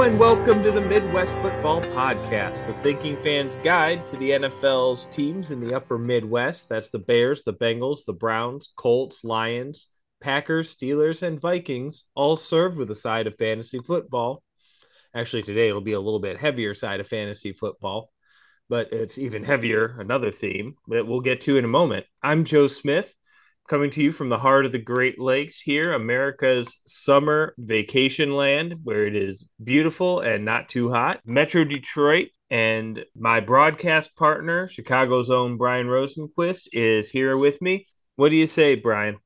And welcome to the Midwest Football Podcast, the thinking fan's guide to the NFL's teams in the upper Midwest. That's the Bears, the Bengals, the Browns, Colts, Lions, Packers, Steelers, and Vikings, all served with a side of fantasy football. Actually, today it'll be a little bit heavier side of fantasy football, but it's even heavier, another theme that we'll get to in a moment. I'm Joe Smith, coming to you from the heart of the Great Lakes here, America's summer vacation land, where it is beautiful and not too hot. Metro Detroit and my broadcast partner, Chicago's own Brian Rosenquist, is here with me. What do you say, Brian?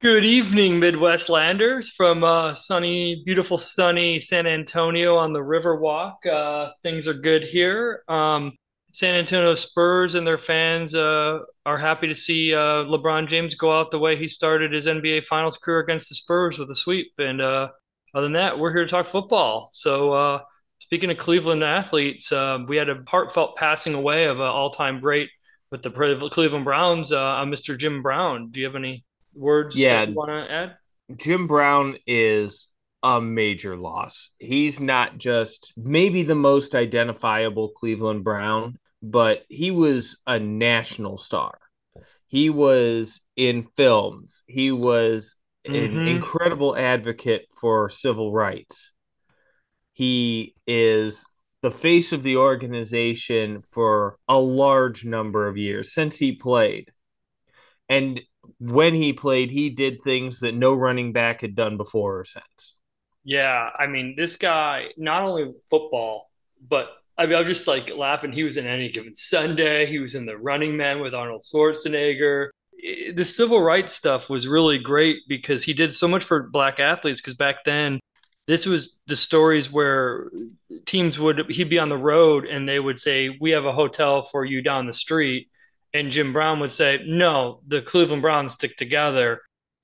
Good evening, Midwestlanders from uh, sunny, beautiful, sunny San Antonio on the Riverwalk. Uh, things are good here. Um, San Antonio Spurs and their fans uh, are happy to see uh, LeBron James go out the way he started his NBA Finals career against the Spurs with a sweep. And uh, other than that, we're here to talk football. So, uh, speaking of Cleveland athletes, we had a heartfelt passing away of an all-time great with the Cleveland Browns, Mr. Jim Brown. Do you have any words yeah, you want to add? Jim Brown is a major loss. He's not just maybe the most identifiable Cleveland Brown, but he was a national star. He was in films. He was mm-hmm. an incredible advocate for civil rights. He is the face of the organization for a large number of years since he played. And when he played, he did things that no running back had done before or since. Yeah, I mean, this guy not only football, but I mean, I'm just like laughing. He was in any given Sunday. He was in the Running Man with Arnold Schwarzenegger. The civil rights stuff was really great because he did so much for black athletes. Because back then, this was the stories where teams would he'd be on the road and they would say, "We have a hotel for you down the street," And Jim Brown would say, no, the Cleveland Browns stick together.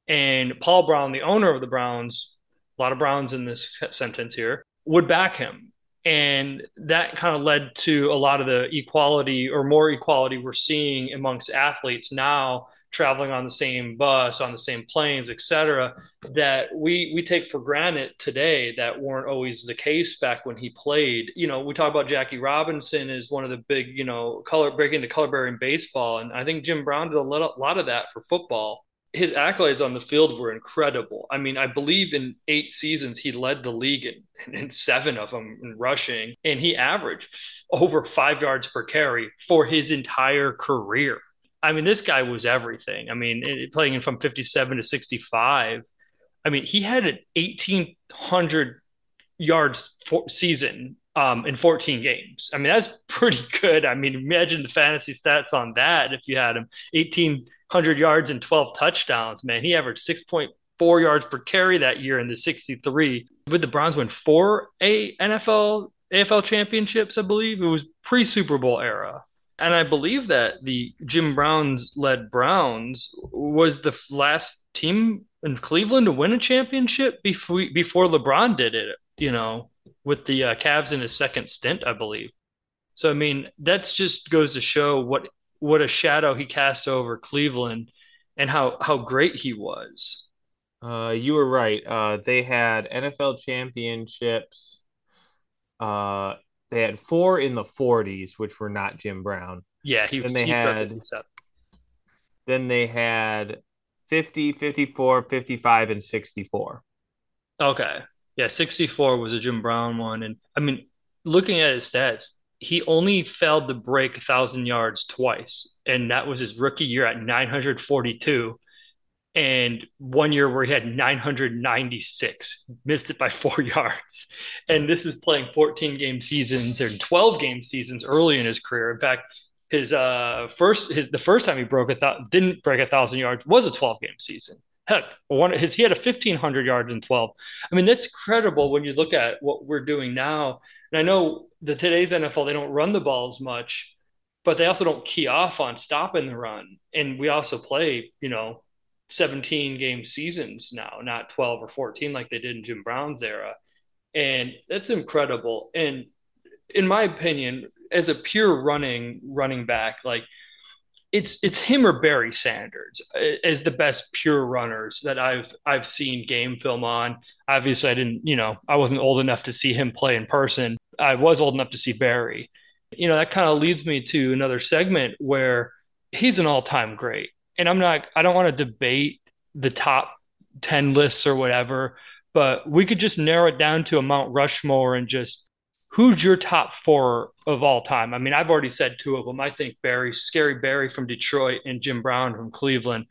And Paul Brown, the owner of the Browns, a lot of Browns in this sentence here, would back him. And that kind of led to a lot of the equality or more equality we're seeing amongst athletes now traveling on the same bus, on the same planes, et cetera, that we we take for granted today that weren't always the case back when he played. You know, we talk about Jackie Robinson as one of the big, you know, color breaking the color barrier in baseball, and I think Jim Brown did a lot of that for football. His accolades on the field were incredible. I mean, I believe in eight seasons he led the league in, in seven of them in rushing, and he averaged over five yards per carry for his entire career I mean, this guy was everything. I mean, playing from 57 to 65. I mean, he had an 1,800 yards season um, in 14 games. I mean, that's pretty good. I mean, imagine the fantasy stats on that if you had him 1,800 yards and 12 touchdowns. Man, he averaged 6.4 yards per carry that year in the 63. Would the Browns win four a NFL AFL championships? I believe it was pre Super Bowl era and I believe that the Jim Brown's led Browns was the last team in Cleveland to win a championship before before LeBron did it. You know, with the uh, Cavs in his second stint, I believe. So I mean, that's just goes to show what what a shadow he cast over Cleveland and how how great he was. Uh, you were right. Uh, they had NFL championships. Uh, they had four in the 40s, which were not Jim Brown. Yeah, he was. Then they had. Then they had 50, 54, 55, and 64. Okay. Yeah, 64 was a Jim Brown one. And I mean, looking at his stats, he only failed to break a 1,000 yards twice. And that was his rookie year at 942 and one year where he had 996, missed it by four yards. And this is playing 14 game seasons and 12 game seasons early in his career. In fact, his uh first his the first time he broke a th- didn't break a thousand yards was a 12 game season. Heck, one his he had a 1500 yards in 12. I mean, that's credible when you look at what we're doing now. And I know the today's NFL they don't run the ball as much, but they also don't key off on stopping the run. And we also play, you know, 17 game seasons now, not 12 or 14 like they did in Jim Brown's era. And that's incredible. And in my opinion, as a pure running running back, like it's it's him or Barry Sanders uh, as the best pure runners that I've I've seen game film on. Obviously, I didn't, you know, I wasn't old enough to see him play in person. I was old enough to see Barry. You know, that kind of leads me to another segment where he's an all-time great. And I'm not I don't want to debate the top 10 lists or whatever, but we could just narrow it down to a Mount Rushmore and just who's your top four of all time? I mean, I've already said two of them. I think Barry, Scary Barry from Detroit and Jim Brown from Cleveland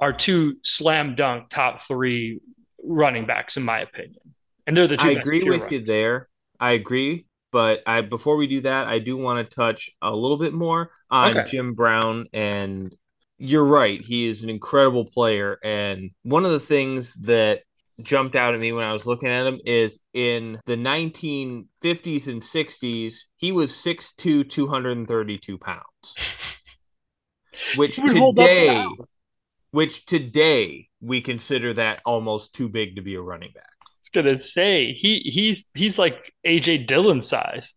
are two slam dunk top three running backs, in my opinion. And they're the two. I agree with you there. I agree. But I before we do that, I do want to touch a little bit more on okay. Jim Brown and you're right. He is an incredible player. And one of the things that jumped out at me when I was looking at him is in the 1950s and 60s, he was 6'2, 232 pounds. Which today, which today we consider that almost too big to be a running back. I was gonna say he he's he's like AJ Dillon size.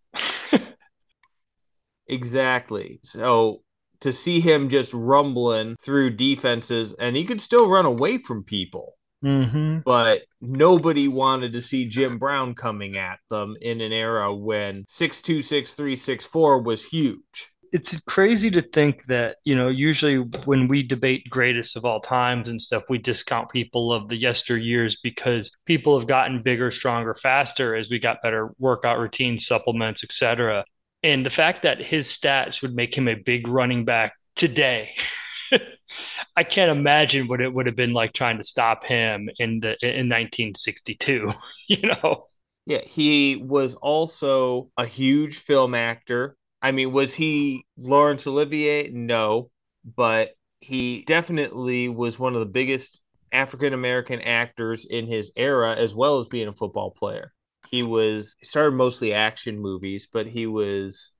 exactly. So to see him just rumbling through defenses and he could still run away from people Mm-hmm. But nobody wanted to see Jim Brown coming at them in an era when six two six three six four was huge. It's crazy to think that, you know, usually when we debate greatest of all times and stuff, we discount people of the yesteryears because people have gotten bigger, stronger, faster as we got better workout routines, supplements, etc. And the fact that his stats would make him a big running back today I can't imagine what it would have been like trying to stop him in the in 1962. You know. Yeah, he was also a huge film actor. I mean, was he Laurence Olivier? No, but he definitely was one of the biggest African American actors in his era, as well as being a football player. He was he started mostly action movies, but he was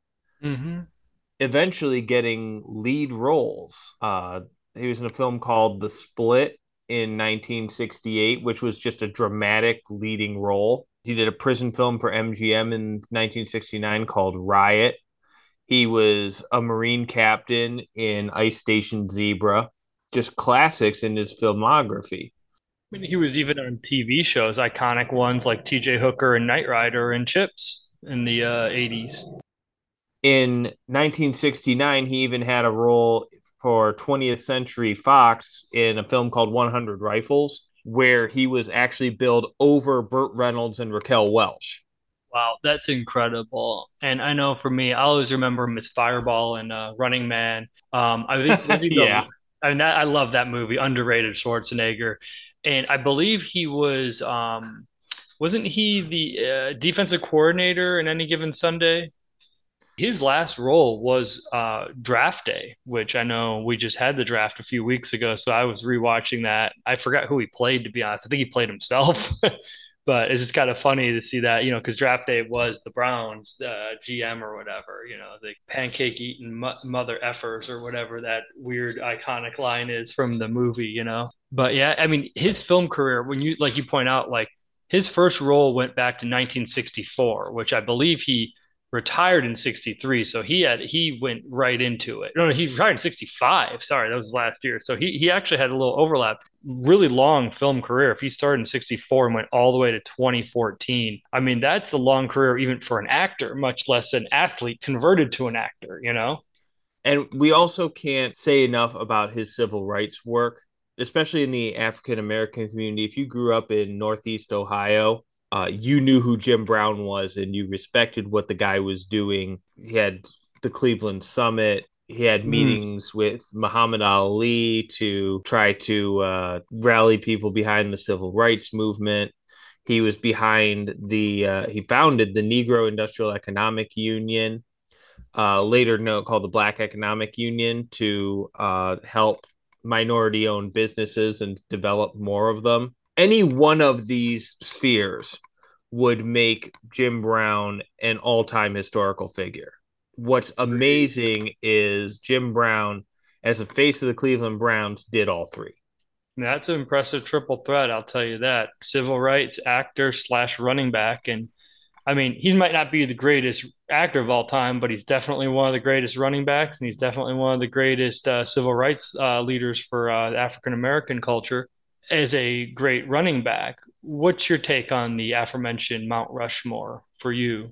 mm-hmm. Eventually getting lead roles. Uh, he was in a film called The Split in 1968, which was just a dramatic leading role. He did a prison film for MGM in 1969 called Riot. He was a Marine captain in Ice Station Zebra. Just classics in his filmography. I mean, he was even on TV shows, iconic ones like TJ Hooker and Knight Rider and Chips in the uh, 80s. In 1969, he even had a role for 20th Century Fox in a film called 100 Rifles, where he was actually billed over Burt Reynolds and Raquel Welch. Wow, that's incredible. And I know for me, I always remember him as Fireball and uh, Running Man. Um, I think was he yeah. I mean, that, I love that movie, underrated Schwarzenegger, and I believe he was. Um, wasn't he the uh, defensive coordinator in any given Sunday? His last role was uh, Draft Day, which I know we just had the draft a few weeks ago. So I was rewatching that. I forgot who he played, to be honest. I think he played himself. but it's just kind of funny to see that, you know, because draft day was the Browns uh, GM or whatever, you know, the pancake eating mo- mother effers or whatever that weird iconic line is from the movie, you know. But yeah, I mean, his film career, when you like you point out, like his first role went back to 1964, which I believe he retired in 63 so he had he went right into it. No, no he retired in 65 sorry that was last year. So he, he actually had a little overlap really long film career. If he started in 64 and went all the way to 2014 i mean that's a long career even for an actor much less an athlete converted to an actor you know? And we also can't say enough about his civil rights work especially in the african american community. If you grew up in northeast ohio uh, you knew who Jim Brown was and you respected what the guy was doing. He had the Cleveland Summit. He had mm. meetings with Muhammad Ali to try to uh, rally people behind the civil rights movement. He was behind the, uh, he founded the Negro Industrial Economic Union, uh, later known called the Black Economic Union, to uh, help minority owned businesses and develop more of them any one of these spheres would make Jim Brown an all time historical figure. What's amazing is Jim Brown, as a face of the Cleveland Browns, did all three. That's an impressive triple threat, I'll tell you that. Civil rights, actor slash running back. And I mean, he might not be the greatest actor of all time, but he's definitely one of the greatest running backs, and he's definitely one of the greatest uh, civil rights uh, leaders for uh, African American culture. As a great running back, what's your take on the aforementioned Mount Rushmore for you?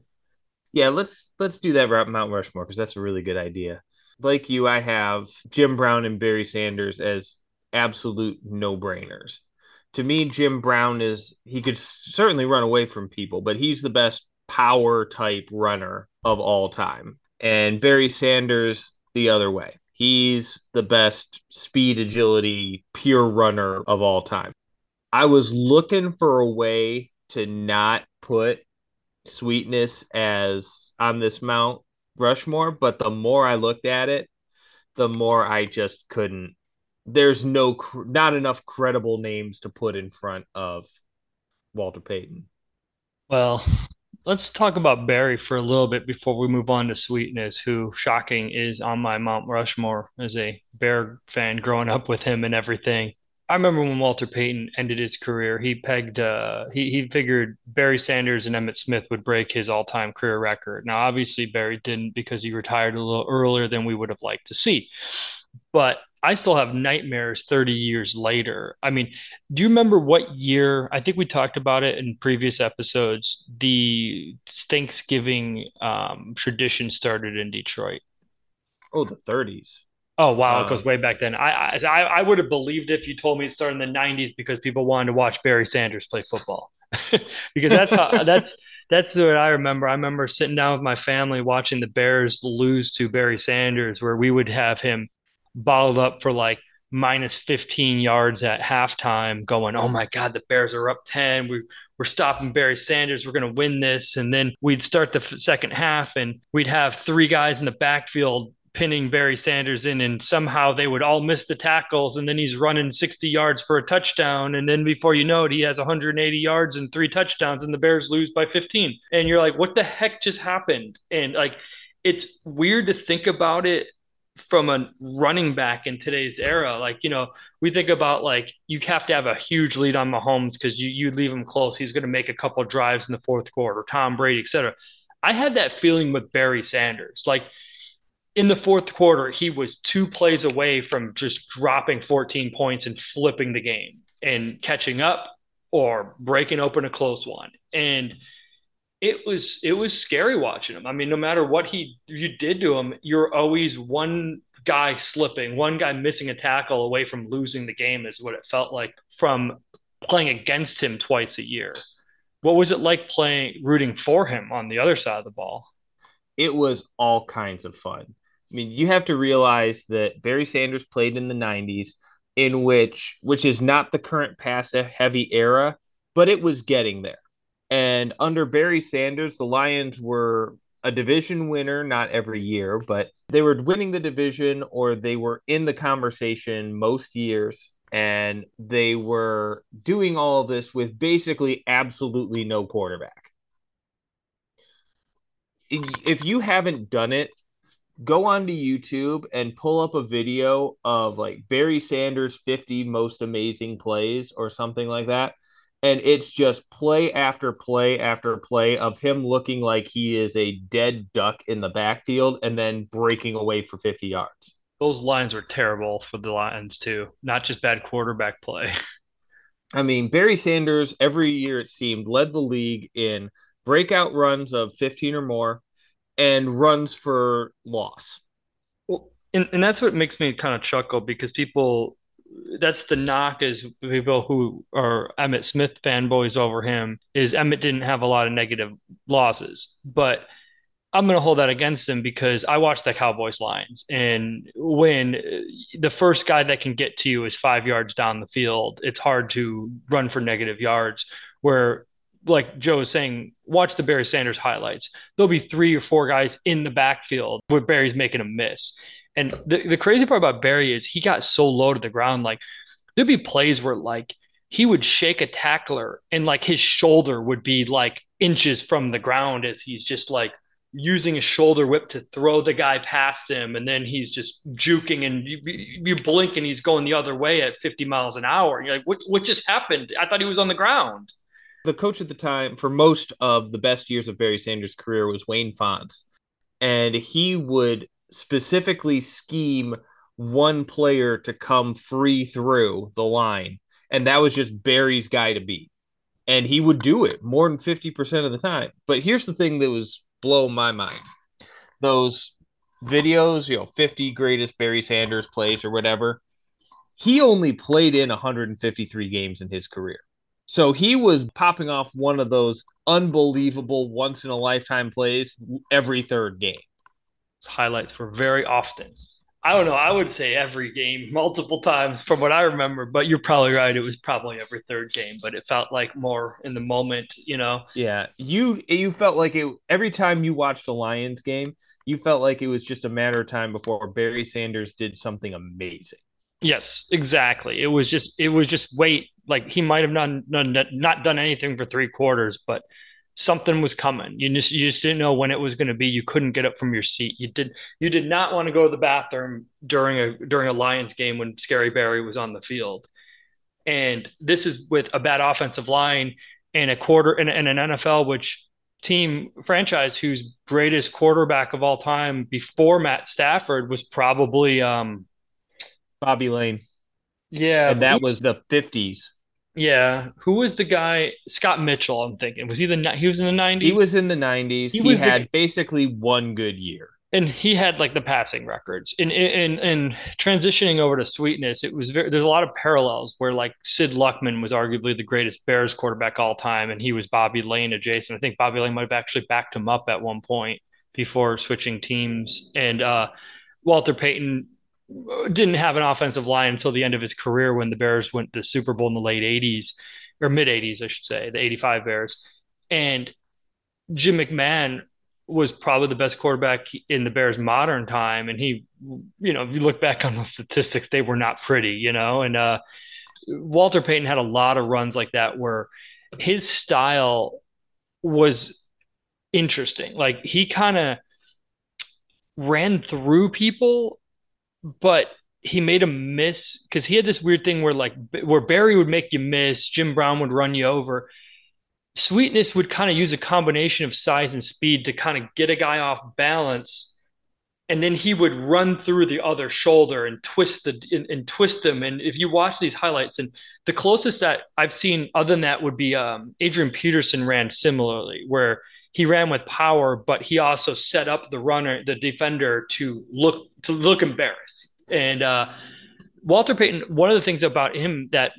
Yeah, let's let's do that Mount Rushmore because that's a really good idea. Like you, I have Jim Brown and Barry Sanders as absolute no brainers to me, Jim Brown is he could certainly run away from people, but he's the best power type runner of all time. And Barry Sanders the other way. He's the best speed, agility, pure runner of all time. I was looking for a way to not put sweetness as on this Mount Rushmore, but the more I looked at it, the more I just couldn't there's no not enough credible names to put in front of Walter Payton. Well, let's talk about Barry for a little bit before we move on to Sweetness, who shocking is on my Mount Rushmore as a Bear fan growing up with him and everything. I remember when Walter Payton ended his career, he pegged uh, he he figured Barry Sanders and Emmitt Smith would break his all-time career record. Now obviously Barry didn't because he retired a little earlier than we would have liked to see. But I still have nightmares 30 years later. I mean, do you remember what year? I think we talked about it in previous episodes. The Thanksgiving um, tradition started in Detroit. Oh, the 30s. Oh wow, um, it goes um, way back then. I, I I would have believed if you told me it started in the '90s because people wanted to watch Barry Sanders play football, because that's how that's that's what I remember. I remember sitting down with my family watching the Bears lose to Barry Sanders, where we would have him bottled up for like minus 15 yards at halftime, going, Oh my God, the Bears are up 10. We, we're stopping Barry Sanders. We're going to win this. And then we'd start the f- second half and we'd have three guys in the backfield pinning Barry Sanders in, and somehow they would all miss the tackles. And then he's running 60 yards for a touchdown. And then before you know it, he has 180 yards and three touchdowns, and the Bears lose by 15. And you're like, What the heck just happened? And like, it's weird to think about it from a running back in today's era. Like, you know, we think about like you have to have a huge lead on Mahomes because you you leave him close. He's going to make a couple drives in the fourth quarter, Tom Brady, etc. I had that feeling with Barry Sanders. Like in the fourth quarter, he was two plays away from just dropping 14 points and flipping the game and catching up or breaking open a close one. And it was it was scary watching him. I mean, no matter what he you did to him, you're always one guy slipping, one guy missing a tackle away from losing the game is what it felt like from playing against him twice a year. What was it like playing rooting for him on the other side of the ball? It was all kinds of fun. I mean, you have to realize that Barry Sanders played in the 90s in which which is not the current pass heavy era, but it was getting there and under Barry Sanders, the Lions were a division winner, not every year, but they were winning the division or they were in the conversation most years. And they were doing all of this with basically absolutely no quarterback. If you haven't done it, go onto YouTube and pull up a video of like Barry Sanders 50 most amazing plays or something like that and it's just play after play after play of him looking like he is a dead duck in the backfield and then breaking away for 50 yards. Those lines were terrible for the Lions too, not just bad quarterback play. I mean, Barry Sanders every year it seemed led the league in breakout runs of 15 or more and runs for loss. Well, and, and that's what makes me kind of chuckle because people that's the knock is people who are Emmitt Smith fanboys over him is Emmitt didn't have a lot of negative losses, but I'm going to hold that against him because I watched the Cowboys lines and when uh, the first guy that can get to you is 5 yards down the field, it's hard to run for negative yards where like Joe was saying, watch the Barry Sanders highlights. There'll be three or four guys in the backfield where Barry's making a miss. And the, the crazy part about Barry is he got so low to the ground. Like there'd be plays where like he would shake a tackler and like his shoulder would be like inches from the ground as he's just like using a shoulder whip to throw the guy past him. And then he's just juking and you, you blink and he's going the other way at 50 miles an hour. You're like, what, what just happened? I thought he was on the ground. The coach at the time, for most of the best years of Barry Sanders' career, was Wayne Fontes. And he would specifically scheme one player to come free through the line. And that was just Barry's guy to beat. And he would do it more than 50% of the time. But here's the thing that was blowing my mind those videos, you know, 50 greatest Barry Sanders plays or whatever. He only played in 153 games in his career. So he was popping off one of those unbelievable once in a lifetime plays every third game. Highlights were very often. I don't know. I would say every game, multiple times from what I remember, but you're probably right. It was probably every third game, but it felt like more in the moment, you know? Yeah. You you felt like it every time you watched a Lions game, you felt like it was just a matter of time before Barry Sanders did something amazing. Yes, exactly. It was just it was just wait, like he might have not, not not done anything for three quarters, but something was coming. You just you just didn't know when it was going to be. You couldn't get up from your seat. You did you did not want to go to the bathroom during a during a Lions game when Scary Barry was on the field. And this is with a bad offensive line and a quarter and, and an NFL which team franchise whose greatest quarterback of all time before Matt Stafford was probably um, Bobby Layne. Yeah, and that was the 50s. Yeah, who was the guy? Scott Mitchell. I'm thinking was he the he was in the 90s. He was in the 90s. He, he had the, basically one good year, and he had like the passing records. And in in transitioning over to Sweetness, it was very, there's a lot of parallels where like Sid Luckman was arguably the greatest Bears quarterback all time, and he was Bobby Layne adjacent. I think Bobby Layne might have actually backed him up at one point before switching teams, and uh, Walter Payton didn't have an offensive line until the end of his career when the Bears went to Super Bowl in the late 80s or mid 80s, I should say, the 85 Bears. And Jim McMahon was probably the best quarterback in the Bears modern time. And he, you know, if you look back on the statistics, they were not pretty, you know, and uh, Walter Payton had a lot of runs like that where his style was interesting. Like he kind of ran through people but he made a miss because he had this weird thing where like where Barry would make you miss, Jim Brown would run you over. Sweetness would kind of use a combination of size and speed to kind of get a guy off balance, and then he would run through the other shoulder and twist the and, and twist them. And if you watch these highlights, and the closest that I've seen other than that would be um, Adrian Peterson ran similarly, where he ran with power, but he also set up the runner, the defender, to look to look embarrassed. And uh, Walter Payton, one of the things about him that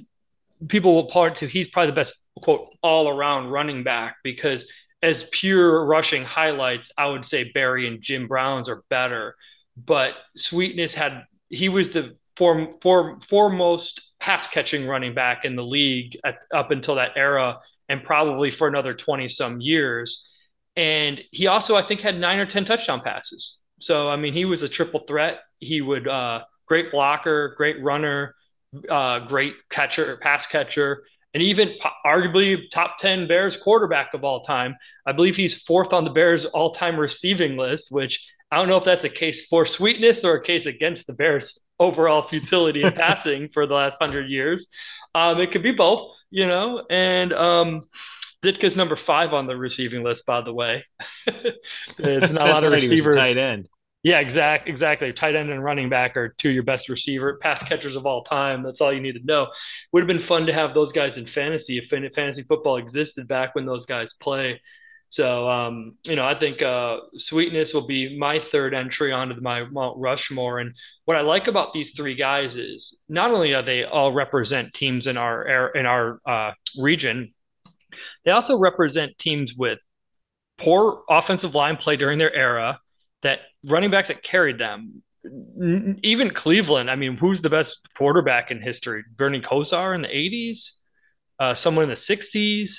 people will point to, he's probably the best quote all around running back because as pure rushing highlights, I would say Barry and Jim Browns are better. But Sweetness had he was the form, form, foremost pass catching running back in the league at, up until that era, and probably for another twenty some years and he also, I think, had nine or 10 touchdown passes. So, I mean, he was a triple threat. He would, uh, great blocker, great runner, uh, great catcher, pass catcher, and even arguably top 10 Bears quarterback of all time. I believe he's fourth on the Bears all time receiving list, which I don't know if that's a case for sweetness or a case against the Bears' overall futility in passing for the last hundred years. Um, it could be both, you know, and um, Ditka's number five on the receiving list, by the way. not a lot of receivers. Tight end. Yeah, exact, exactly. Tight end and running back are two of your best receiver pass catchers of all time. That's all you need to know. Would have been fun to have those guys in fantasy if fantasy football existed back when those guys play. So, um, you know, I think uh, Sweetness will be my third entry onto my Mount Rushmore. And what I like about these three guys is not only are they all represent teams in our in our uh, region, they also represent teams with poor offensive line play during their era, that running backs that carried them. Even Cleveland, I mean, who's the best quarterback in history? Bernie Kosar in the 80s, uh, someone in the 60s,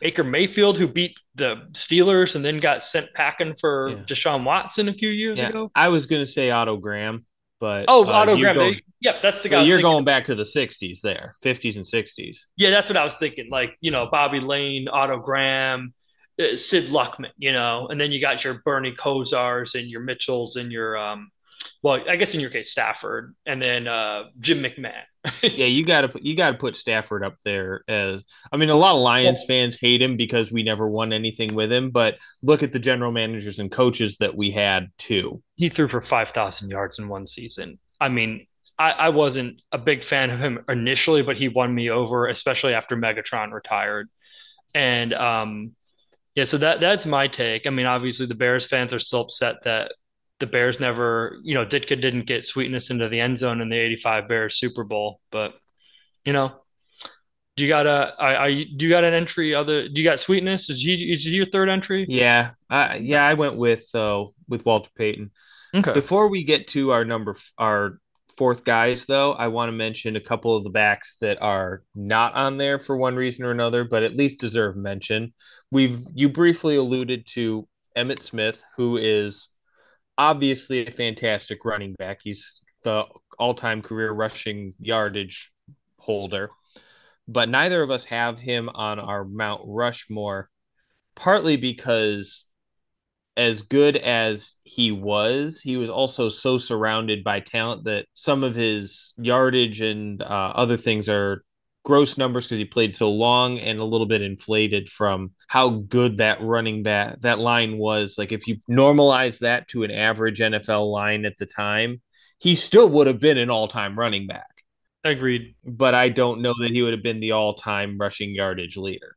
Baker Mayfield, who beat the Steelers and then got sent packing for yeah. Deshaun Watson a few years yeah. ago. I was going to say Otto Graham, but oh, uh. Going, yep, that's the guy. You're going back to the '60s there, '50s and '60s. Yeah, that's what I was thinking. Like you know, Bobby Layne, Otto Graham, uh, Sid Luckman. You know, and then you got your Bernie Kosars and your Mitchells and your um, well, I guess in your case, Stafford, and then uh, Jim McMahon. yeah, you got to you got to put Stafford up there as. I mean, a lot of Lions fans hate him because we never won anything with him. But look at the general managers and coaches that we had too. He threw for five thousand yards in one season. I mean, I, I wasn't a big fan of him initially, but he won me over, especially after Megatron retired. And um, yeah, so that that's my take. I mean, obviously the Bears fans are still upset that the Bears never, you know, Ditka didn't get sweetness into the end zone in the 85 Bears Super Bowl, but you know, do you got a I, I do you got an entry other do you got sweetness? Is he is your third entry? Yeah. Uh, yeah, I went with uh with Walter Payton. Okay. Before we get to our number our fourth guys, though, I want to mention a couple of the backs that are not on there for one reason or another, but at least deserve mention. We've you briefly alluded to Emmitt Smith, who is obviously a fantastic running back. He's the all-time career rushing yardage holder, but neither of us have him on our Mount Rushmore, partly because as good as he was, he was also so surrounded by talent that some of his yardage and uh, other things are gross numbers because he played so long and a little bit inflated from how good that running back that line was. Like if you normalize that to an average NFL line at the time, he still would have been an all-time running back. Agreed. But I don't know that he would have been the all-time rushing yardage leader.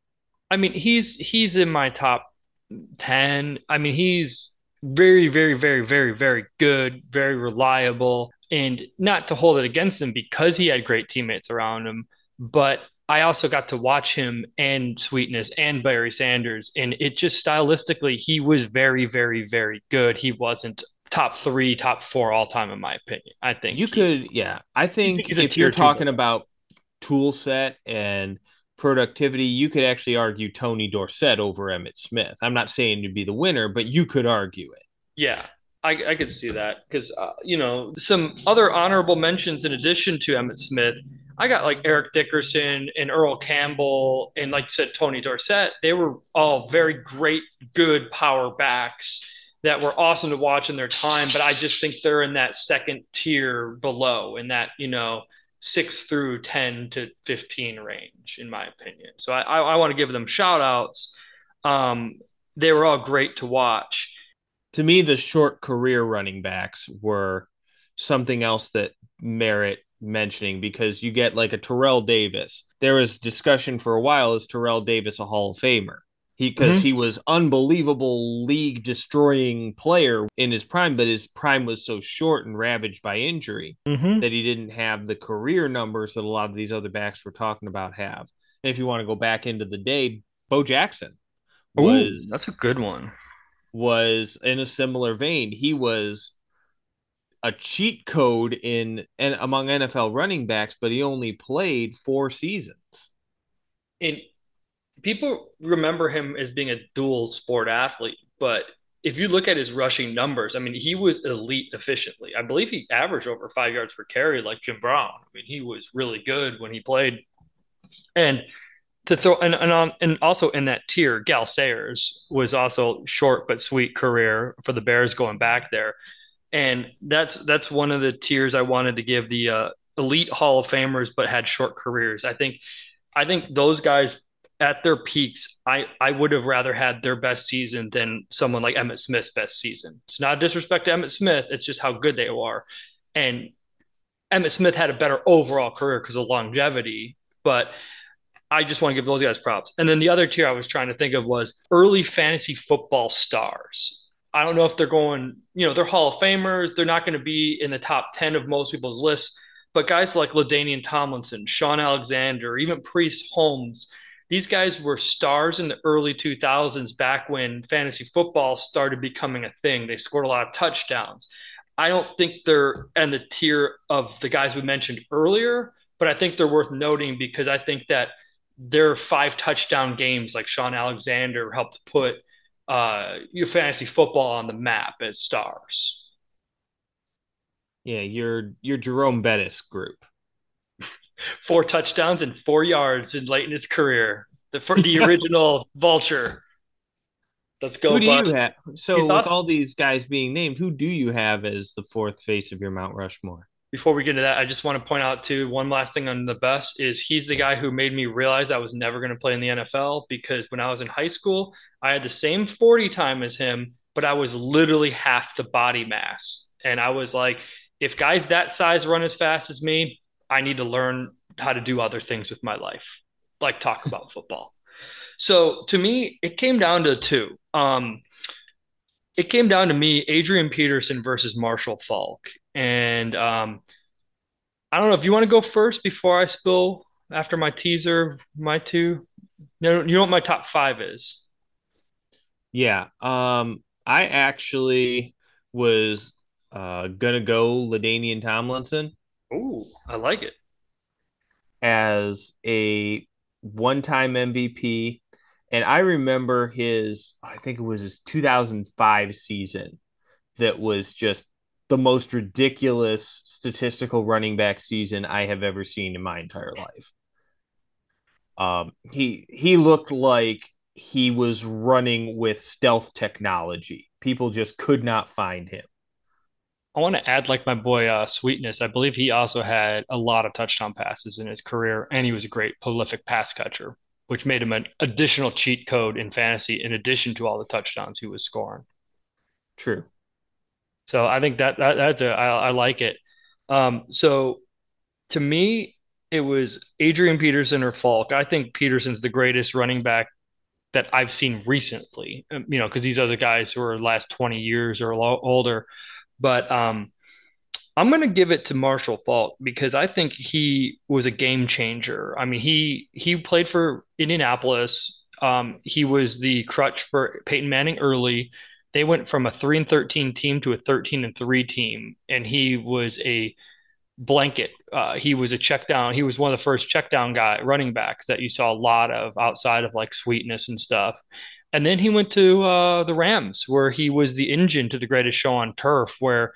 I mean, he's he's in my top 10. I mean, he's very, very, very, very, very good, very reliable. And not to hold it against him because he had great teammates around him, but I also got to watch him and Sweetness and Barry Sanders. And it just stylistically, he was very, very, very good. He wasn't top three, top four all time, in my opinion. I think you could, yeah. I think, think if you're talking about tool set and productivity, you could actually argue Tony Dorsett over Emmitt Smith. I'm not saying to be the winner, but you could argue it. Yeah, I, I could see that because uh, you know some other honorable mentions in addition to Emmitt Smith. I got like Eric Dickerson and Earl Campbell and like you said Tony Dorsett. They were all very great, good power backs that were awesome to watch in their time. But I just think they're in that second tier below, in that you know six through 10 to 15 range, in my opinion. So I, I, I want to give them shout outs. Um, they were all great to watch. To me, the short career running backs were something else that merit mentioning because you get like a Terrell Davis. There was discussion for a while is Terrell Davis a Hall of Famer? he because mm-hmm. he was unbelievable league destroying player in his prime but his prime was so short and ravaged by injury mm-hmm. that he didn't have the career numbers that a lot of these other backs we're talking about have and if you want to go back into the day bo jackson was Ooh, that's a good one was in a similar vein he was a cheat code in and among NFL running backs, but he only played four seasons. And people remember him as being a dual sport athlete, but if you look at his rushing numbers, I mean, he was elite efficiently. I believe he averaged over five yards per carry like Jim Brown. I mean, he was really good when he played. And to throw and and, um, and also in that tier, Gale Sayers was also short but sweet career for the Bears going back there. And that's that's one of the tiers I wanted to give the uh, elite Hall of Famers, but had short careers. I think I think those guys at their peaks, I, I would have rather had their best season than someone like Emmitt Smith's best season. It's not disrespect to Emmitt Smith, it's just how good they are. And Emmitt Smith had a better overall career because of longevity, but I just want to give those guys props. And then the other tier I was trying to think of was early fantasy football stars. I don't know if they're going, you know, they're Hall of Famers. They're not going to be in the top 10 of most people's lists. But guys like LaDainian Tomlinson, Shaun Alexander, even Priest Holmes – these guys were stars in the early 2000s back when fantasy football started becoming a thing. They scored a lot of touchdowns. I don't think they're in the tier of the guys we mentioned earlier, but I think they're worth noting because I think that their five touchdown games, like Shaun Alexander, helped put uh, your fantasy football on the map as stars. Yeah, your your Jerome Bettis group four touchdowns and four yards in late in his career. The for the original Vulture. Let's go. Who do you have? So, with all these guys being named, who do you have as the fourth face of your Mount Rushmore? Before we get into that, I just want to point out too one last thing on the best is he's the guy who made me realize I was never going to play in the NFL because when I was in high school, I had the same 40 time as him, but I was literally half the body mass. And I was like, if guys that size run as fast as me, I need to learn how to do other things with my life, like talk about football. So to me, it came down to two. Um, it came down to me, Adrian Peterson versus Marshall Faulk. And um, I don't know if you want to go first before I spill after my teaser, my two. You know what my top five is? Yeah. Um, I actually was uh, gonna go LaDainian Tomlinson. Oh, I like it. As a one-time MVP, and I remember his, I think it was his 2005 season that was just the most ridiculous statistical running back season I have ever seen in my entire life. Um, he he looked like he was running with stealth technology. People just could not find him. I want to add, like my boy uh, Sweetness. I believe he also had a lot of touchdown passes in his career, and he was a great prolific pass catcher, which made him an additional cheat code in fantasy, in addition to all the touchdowns he was scoring. True. So I think that, that that's a I, I like it. Um, so to me, it was Adrian Peterson or Faulk. I think Peterson's the greatest running back that I've seen recently. Um, you know, because these other guys who are last twenty years or older. But um, I'm going to give it to Marshall Faulk because I think he was a game changer. I mean, he he played for Indianapolis. Um, he was the crutch for Peyton Manning early they went from a 3 and 13 team to a 13 and 3 team and he was a blanket. Uh, he was a check down he was one of the first check down guy running backs that you saw a lot of outside of like sweetness and stuff. And then he went to uh, the rams where he was the engine to the greatest show on turf where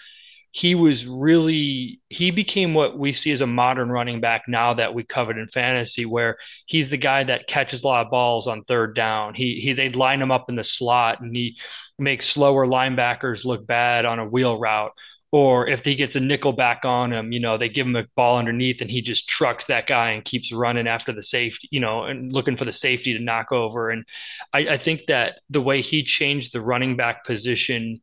he was really he became what we see as a modern running back now that we covered in fantasy where he's the guy that catches a lot of balls on third down. He he they'd line him up in the slot and he makes slower linebackers look bad on a wheel route. Or if he gets a nickel back on him, you know, they give him a ball underneath and he just trucks that guy and keeps running after the safety, you know, and looking for the safety to knock over. And I, I think that the way he changed the running back position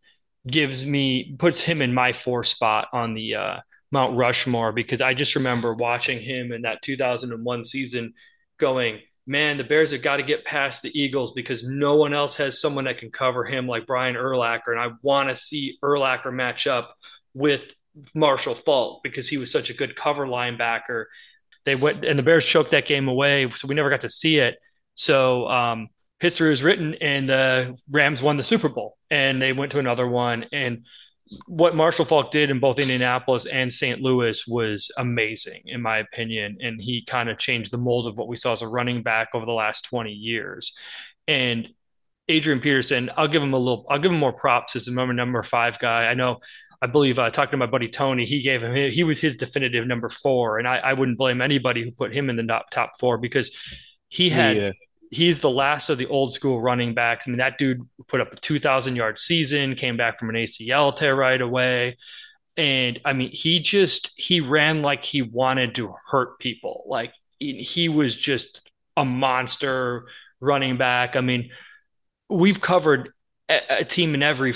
gives me, puts him in my four spot on the uh, Mount Rushmore because I just remember watching him in that 2001 season going, man, the Bears have got to get past the Eagles because no one else has someone that can cover him like Brian Urlacher. And I want to see Urlacher match up with Marshall Faulk because he was such a good cover linebacker. They went and the Bears choked that game away, so we never got to see it. So um, history was written, and the Rams won the Super Bowl, and they went to another one. And what Marshall Faulk did in both Indianapolis and St. Louis was amazing, in my opinion. And he kind of changed the mold of what we saw as a running back over the last 20 years. And Adrian Peterson, I'll give him a little, I'll give him more props as the number number five guy. I know, I believe, uh, talking to my buddy Tony, he gave him, he was his definitive number four. And I, I wouldn't blame anybody who put him in the top, top four because he had yeah he's the last of the old school running backs. I mean, that dude put up a 2,000 yard season, came back from an ACL tear right away. And I mean, he just, he ran like he wanted to hurt people. Like he was just a monster running back. I mean, we've covered a, a team in every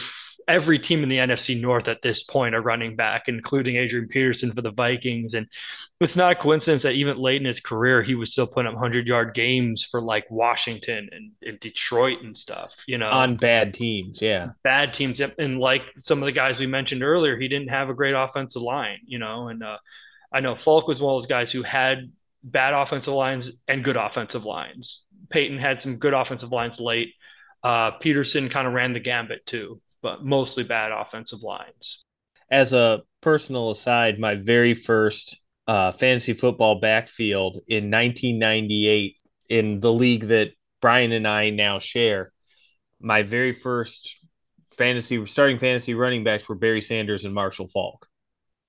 every team in the NFC North at this point are running back, including Adrian Peterson for the Vikings. And it's not a coincidence that even late in his career, he was still putting up 100 yard games for like Washington and, and, Detroit and stuff, you know, on bad teams. Yeah. Bad teams. And like some of the guys we mentioned earlier, he didn't have a great offensive line, you know, and uh, I know Faulk was one of those guys who had bad offensive lines and good offensive lines. Peyton had some good offensive lines late. Uh, Peterson kind of ran the gambit too, but mostly bad offensive lines. As a personal aside, my very first uh, fantasy football backfield in 1998 in the league that Brian and I now share. My very first fantasy starting fantasy running backs were Barry Sanders and Marshall Faulk.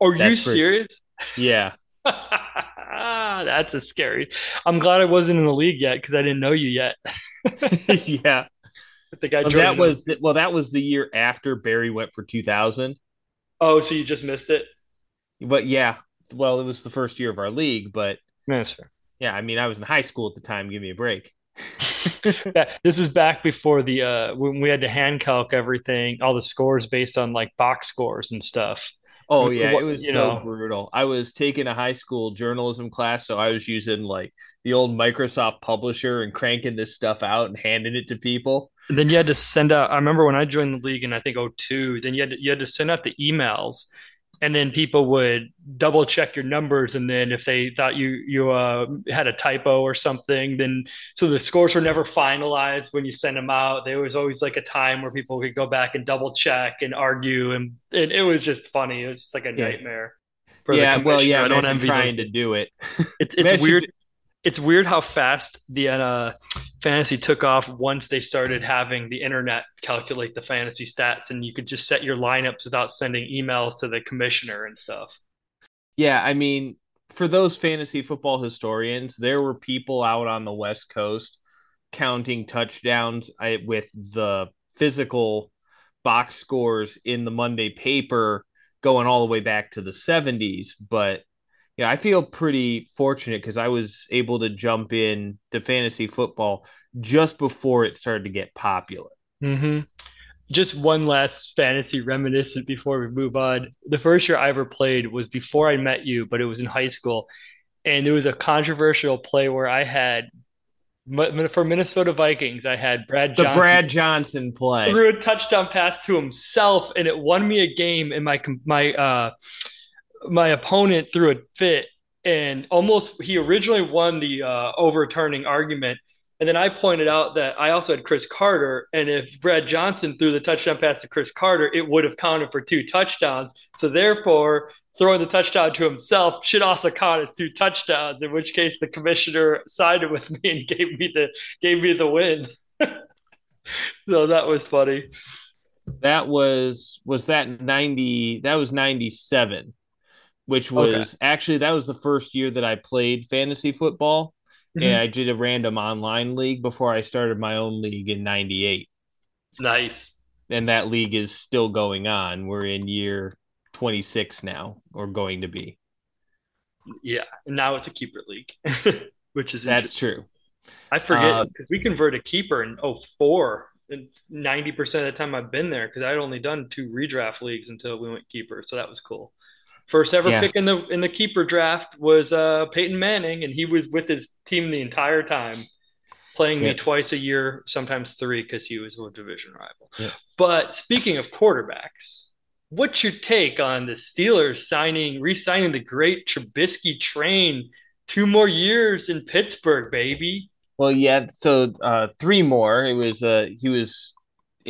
Are That's you serious? Yeah. That's a scary. I'm glad I wasn't in the league yet because I didn't know you yet. yeah. The guy well, that was the, well, that was the year after Barry went for 2000. Oh, so you just missed it? But yeah, well, it was the first year of our league, but that's fair. Yeah, I mean, I was in high school at the time. Give me a break. this is back before the uh when we had to hand calc everything, all the scores based on like box scores and stuff. Oh yeah, it was you so know. brutal. I was taking a high school journalism class, so I was using like the old Microsoft Publisher and cranking this stuff out and handing it to people. And then you had to send out. I remember when I joined the league in I think 02, Then you had to, you had to send out the emails and then people would double check your numbers and then if they thought you you uh, had a typo or something then so the scores were never finalized when you send them out there was always like a time where people could go back and double check and argue and, and it was just funny it was just like a nightmare yeah well yeah i don't envy trying those. to do it it's it's weird it's weird how fast the uh, fantasy took off once they started having the internet calculate the fantasy stats and you could just set your lineups without sending emails to the commissioner and stuff. Yeah, I mean, for those fantasy football historians, there were people out on the West Coast counting touchdowns with the physical box scores in the Monday paper going all the way back to the 70s, but yeah, I feel pretty fortunate because I was able to jump in to fantasy football just before it started to get popular. Mm-hmm. Just one last fantasy reminiscent before we move on. The first year I ever played was before I met you, but it was in high school. And there was a controversial play where I had for Minnesota Vikings, I had Brad Johnson. The Brad Johnson play. Threw a touchdown pass to himself, and it won me a game in my my uh, my opponent threw a fit and almost he originally won the uh, overturning argument. And then I pointed out that I also had Cris Carter. And if Brad Johnson threw the touchdown pass to Cris Carter, it would have counted for two touchdowns. So therefore, throwing the touchdown to himself should also count as two touchdowns, in which case the commissioner sided with me and gave me the gave me the win. so that was funny. That was was that 90 that was 97 which was okay. actually that was the first year that I played fantasy football. Mm-hmm. And I did a random online league before I started my own league in 98. Nice. And that league is still going on. We're in year 26 now, or going to be. Yeah. And now it's a keeper league, which is that's true. I forget because uh, we converted keeper in 04. It's 90% of the time I've been there because I'd only done two redraft leagues until we went keeper. So that was cool. First ever yeah. pick in the in the keeper draft was uh, Peyton Manning, and he was with his team the entire time, playing yeah. me twice a year, sometimes three, because he was a division rival. Yeah. But speaking of quarterbacks, what's your take on the Steelers signing, re-signing the great Trubisky train? Two more years in Pittsburgh, baby. Well, yeah. So uh, three more. It was uh, he was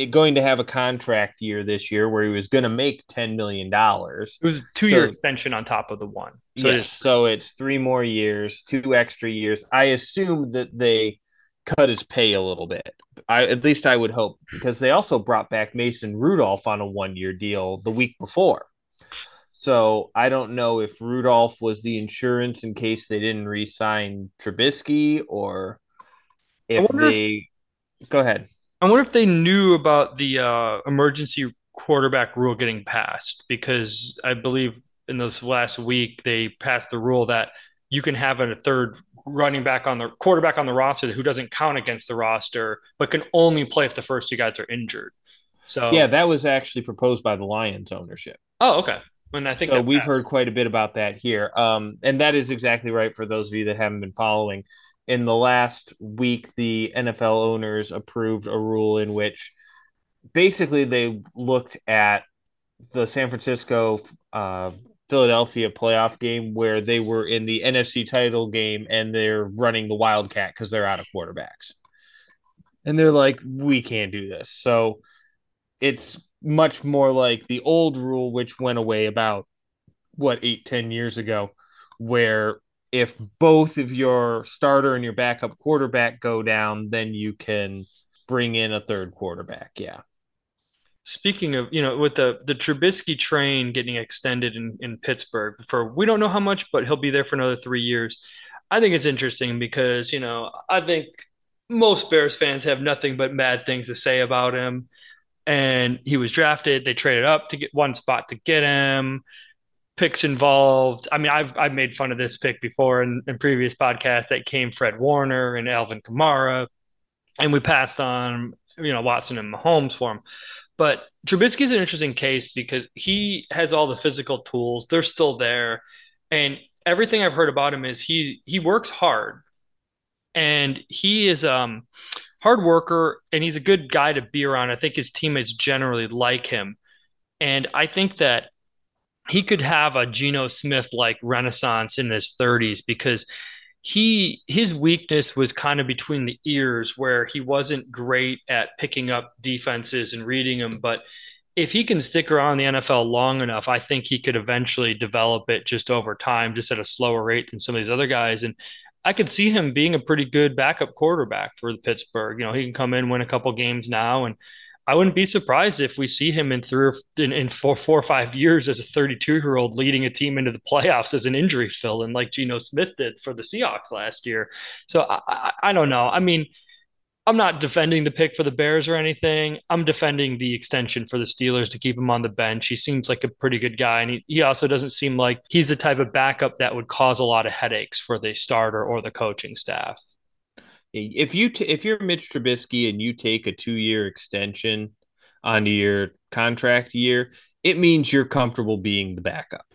going to have a contract year this year where he was going to make $10 million. It was two year extension on top of the one. So yes, so it's three more years, two extra years. I assume that they cut his pay a little bit. I at least I would hope because they also brought back Mason Rudolph on a one year deal the week before. So I don't know if Rudolph was the insurance in case they didn't re-sign Trubisky or if they if... go ahead. I wonder if they knew about the uh, emergency quarterback rule getting passed because I believe in this last week they passed the rule that you can have a third running back on the quarterback on the roster who doesn't count against the roster but can only play if the first two guys are injured. So yeah, that was actually proposed by the Lions ownership. Oh, okay. And I think so. We've heard quite a bit about that here, um, and that is exactly right for those of you that haven't been following in the last week, the NFL owners approved a rule in which basically they looked at the San Francisco uh, Philadelphia playoff game where they were in the NFC title game and they're running the Wildcat because they're out of quarterbacks. And they're like, we can't do this. So it's much more like the old rule, which went away about what eight, ten years ago, where if both of your starter and your backup quarterback go down, then you can bring in a third quarterback. Yeah. Speaking of, you know, with the the Trubisky train getting extended in, in Pittsburgh for we don't know how much, but he'll be there for another three years. I think it's interesting because, you know, I think most Bears fans have nothing but bad things to say about him. And he was drafted. They traded up to get one spot to get him. Picks involved. I mean, I've I've made fun of this pick before in, in previous podcasts. That came Fred Warner and Alvin Kamara, and we passed on you know Watson and Mahomes for him. But Trubisky is an interesting case because he has all the physical tools. They're still there, and everything I've heard about him is he he works hard, and he is um hard worker, and he's a good guy to be around. I think his teammates generally like him, and I think that he could have a Geno Smith like renaissance in his 30s because he his weakness was kind of between the ears where he wasn't great at picking up defenses and reading them but if he can stick around the NFL long enough I think he could eventually develop it just over time just at a slower rate than some of these other guys. And I could see him being a pretty good backup quarterback for the Pittsburgh. You know he can come in win a couple games now and I wouldn't be surprised if we see him in three or in, in four, four or five years as a 32 year old leading a team into the playoffs as an injury fill in like Geno Smith did for the Seahawks last year. So I, I, I don't know. I mean, I'm not defending the pick for the Bears or anything. I'm defending the extension for the Steelers to keep him on the bench. He seems like a pretty good guy. And he, he also doesn't seem like he's the type of backup that would cause a lot of headaches for the starter or the coaching staff if you t- if you're Mitch Trubisky and you take a two year extension onto your contract year, it means you're comfortable being the backup.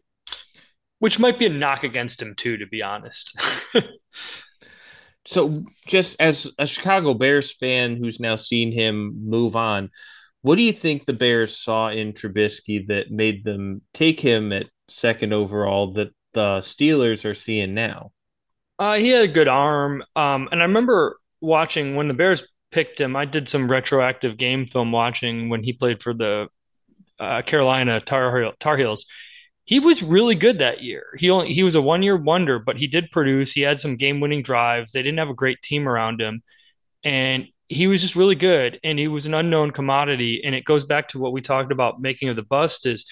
Which might be a knock against him too, to be honest. so, just as a Chicago Bears fan who's now seen him move on, what do you think the Bears saw in Trubisky that made them take him at second overall that the Steelers are seeing now? Uh, he had a good arm. Um, and I remember watching when the Bears picked him. I did some retroactive game film watching when he played for the uh, Carolina Tar, Heel, Tar Heels. He was really good that year. He only he was a one year wonder, but he did produce. He had some game winning drives. They didn't have a great team around him, and he was just really good. And he was an unknown commodity. And it goes back to what we talked about making of the bust is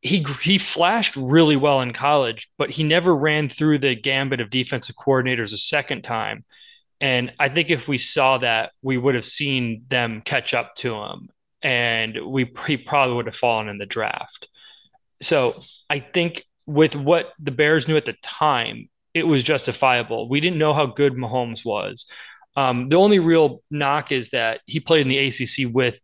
he he flashed really well in college, but he never ran through the gambit of defensive coordinators a second time. And I think if we saw that, we would have seen them catch up to him, and we he probably would have fallen in the draft. So I think with what the Bears knew at the time, it was justifiable. We didn't know how good Mahomes was. Um, the only real knock is that he played in the ACC with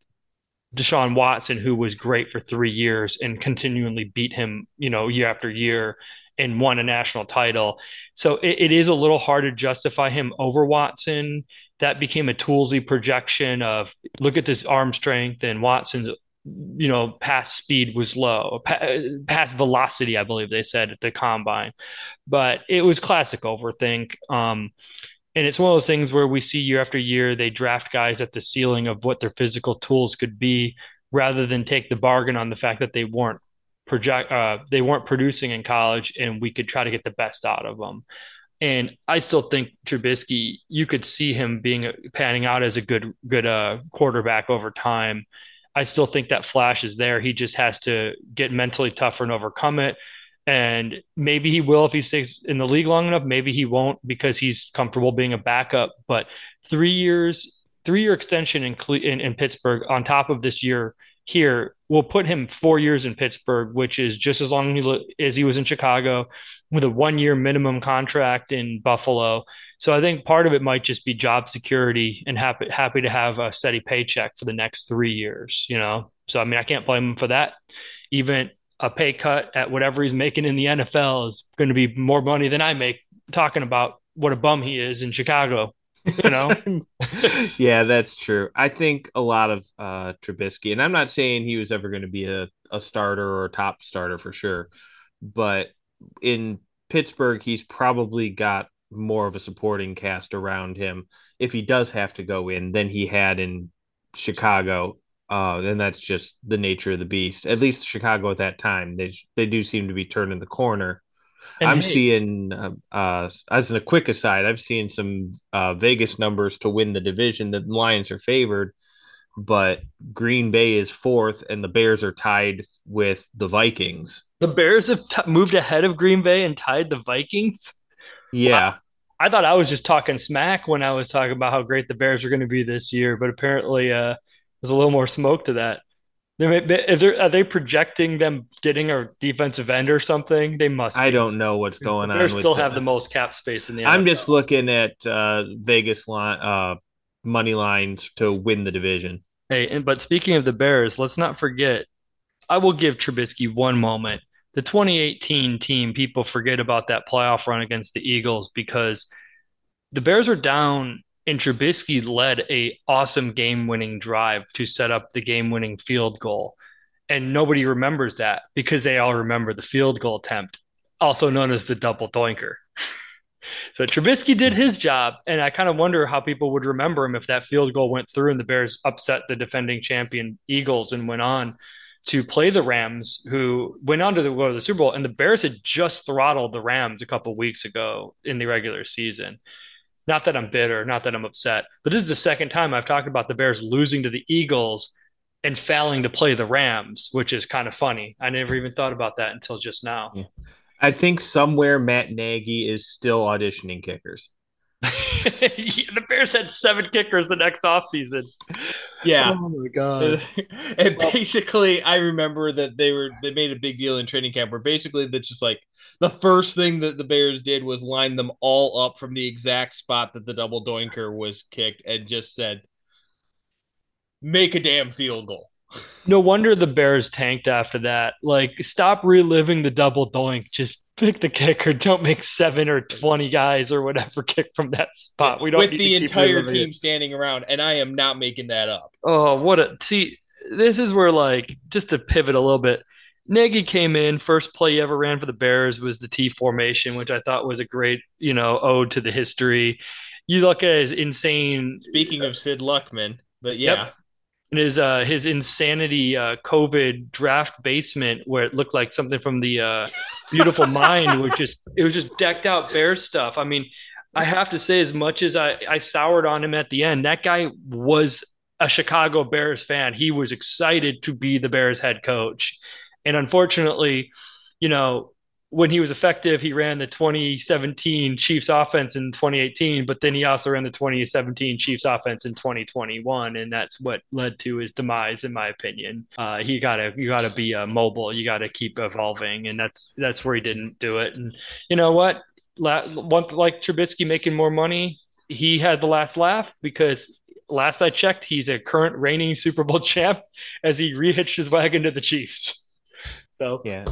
Deshaun Watson, who was great for three years and continually beat him, you know, year after year and won a national title. So it, it is a little hard to justify him over Watson. That became a toolsy projection of look at this arm strength and Watson's, you know, pass speed was low, pass velocity, I believe they said at the combine. But it was classic overthink. Um, and it's one of those things where we see year after year they draft guys at the ceiling of what their physical tools could be rather than take the bargain on the fact that they weren't project uh, they weren't producing in college and we could try to get the best out of them and I still think Trubisky you could see him being panning out as a good good uh, quarterback over time. I still think that flash is there. He just has to get mentally tougher and overcome it and maybe he will if he stays in the league long enough. Maybe he won't because he's comfortable being a backup. But three years, three year extension in, in, in Pittsburgh on top of this year here will put him four years in Pittsburgh, which is just as long as he was in Chicago with a one year minimum contract in Buffalo. So I think part of it might just be job security and happy happy to have a steady paycheck for the next three years. You know, so I mean I can't blame him for that. Even a pay cut at whatever he's making in the NFL is going to be more money than I make talking about what a bum he is in Chicago. You know? yeah, that's true. I think a lot of uh Trubisky, and I'm not saying he was ever going to be a, a starter or a top starter for sure, but in Pittsburgh, he's probably got more of a supporting cast around him if he does have to go in than he had in Chicago uh, and that's just the nature of the beast. At least Chicago at that time, they they do seem to be turning the corner. And I'm hey, seeing, uh, uh, as a quick aside, I've seen some uh, Vegas numbers to win the division. The Lions are favored, but Green Bay is fourth, and the Bears are tied with the Vikings. The Bears have t- moved ahead of Green Bay and tied the Vikings. Yeah, wow. I thought I was just talking smack when I was talking about how great the Bears are going to be this year, but apparently uh, there's a little more smoke to that. Is there, are they projecting them getting a defensive end or something? They must. I don't know what's going on. They still have the most cap space in the. I'm NFL. just looking at uh, Vegas line, uh, money lines to win the division. Hey, and but speaking of the Bears, let's not forget. I will give Trubisky one moment. The 2018 team, people forget about that playoff run against the Eagles because the Bears were down and Trubisky led a awesome game-winning drive to set up the game-winning field goal. And nobody remembers that because they all remember the field goal attempt, also known as the double doinker. so Trubisky did his job, and I kind of wonder how people would remember him if that field goal went through and the Bears upset the defending champion Eagles and went on to play the Rams, who went on to the, to the Super Bowl, and the Bears had just throttled the Rams a couple weeks ago in the regular season. Not that I'm bitter, not that I'm upset, but this is the second time I've talked about the Bears losing to the Eagles and failing to play the Rams, which is kind of funny. I never even thought about that until just now. Yeah. I think somewhere Matt Nagy is still auditioning kickers. The Bears had seven kickers the next offseason. Yeah. Oh my god. and basically I remember that they were they made a big deal in training camp where basically that's just like the first thing that the Bears did was line them all up from the exact spot that the double doinker was kicked and just said make a damn field goal. No wonder the Bears tanked after that. Like, stop reliving the double doink. Just pick the kicker. Don't make seven or twenty guys or whatever kick from that spot. We don't with the entire team it. standing around, and I am not making that up. Oh, what a see! This is where like just to pivot a little bit. Nagy came in. First play he ever ran for the Bears was the T formation, which I thought was a great, you know, ode to the history. You look at his insane. Speaking of Sid Luckman, but yeah. Yep his uh, his insanity uh, COVID draft basement where it looked like something from the uh, Beautiful Mind, which just it was just decked out bear stuff. I mean, I have to say, as much as I, I soured on him at the end, that guy was a Chicago Bears fan. He was excited to be the Bears head coach, and unfortunately, you know, when he was effective, he ran the 2017 Chiefs offense in 2018, but then he also ran the 2017 Chiefs offense in 2021, and that's what led to his demise, in my opinion. Uh, he gotta you gotta be uh, mobile, you gotta keep evolving, and that's that's where he didn't do it. And you know what? La- one like Trubisky making more money, he had the last laugh because last I checked, he's a current reigning Super Bowl champ as he rehitched his wagon to the Chiefs. So yeah,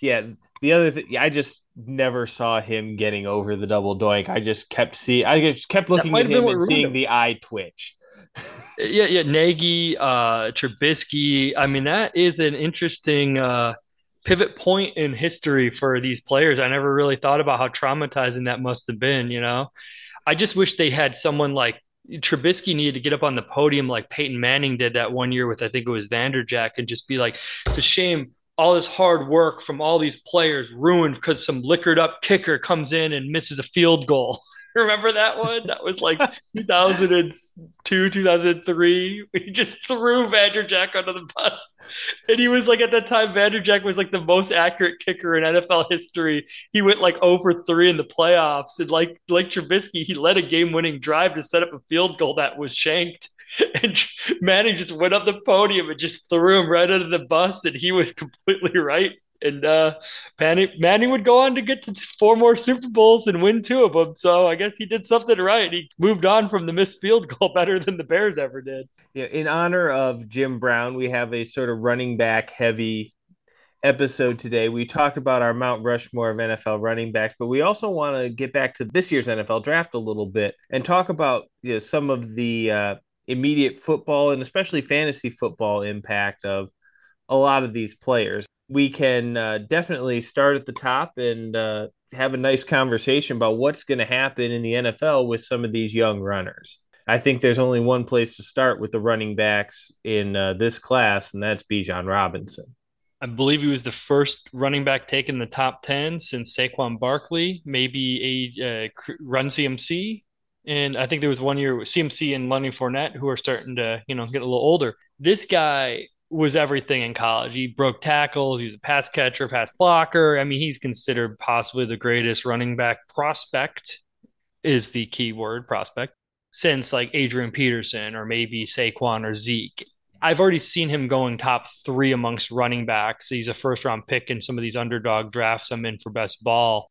yeah the other thing, I just never saw him getting over the double doink. I just kept see, I just kept looking at him and seeing the eye twitch. yeah, yeah, Nagy, uh, Trubisky. I mean, that is an interesting uh, pivot point in history for these players. I never really thought about how traumatizing that must have been. You know, I just wish they had someone like Trubisky needed to get up on the podium like Peyton Manning did that one year with I think it was Vanderjagt and just be like, it's a shame all this hard work from all these players ruined because some liquored up kicker comes in and misses a field goal. Remember that one? That was like 2002, 2003. He just threw Vanderjagt under the bus. And he was like, at that time, Vanderjagt was like the most accurate kicker in NFL history. He went like over three in the playoffs. And like, like Trubisky, he led a game winning drive to set up a field goal that was shanked. and Manning just went up the podium and just threw him right under the bus, and he was completely right. And uh, Manning, Manning would go on to get to four more Super Bowls and win two of them. So I guess he did something right. He moved on from the missed field goal better than the Bears ever did. Yeah, in honor of Jim Brown, we have a sort of running back heavy episode today. We talked about our Mount Rushmore of NFL running backs, but we also want to get back to this year's NFL draft a little bit and talk about you know, some of the uh, immediate football and especially fantasy football impact of a lot of these players. We can uh, definitely start at the top and uh, have a nice conversation about what's going to happen in the NFL with some of these young runners. I think there's only one place to start with the running backs in uh, this class, and that's Bijan Robinson. I believe he was the first running back taken in the top 10 since Saquon Barkley, maybe a uh, run CMC and I think there was one year with CMC and Lenny Fournette who are starting to, you know, get a little older. This guy was everything in college. He broke tackles. He was a pass catcher, pass blocker. I mean, he's considered possibly the greatest running back prospect is the key word prospect since like Adrian Peterson or maybe Saquon or Zeke. I've already seen him going top three amongst running backs. He's a first round pick in some of these underdog drafts I'm in for best ball.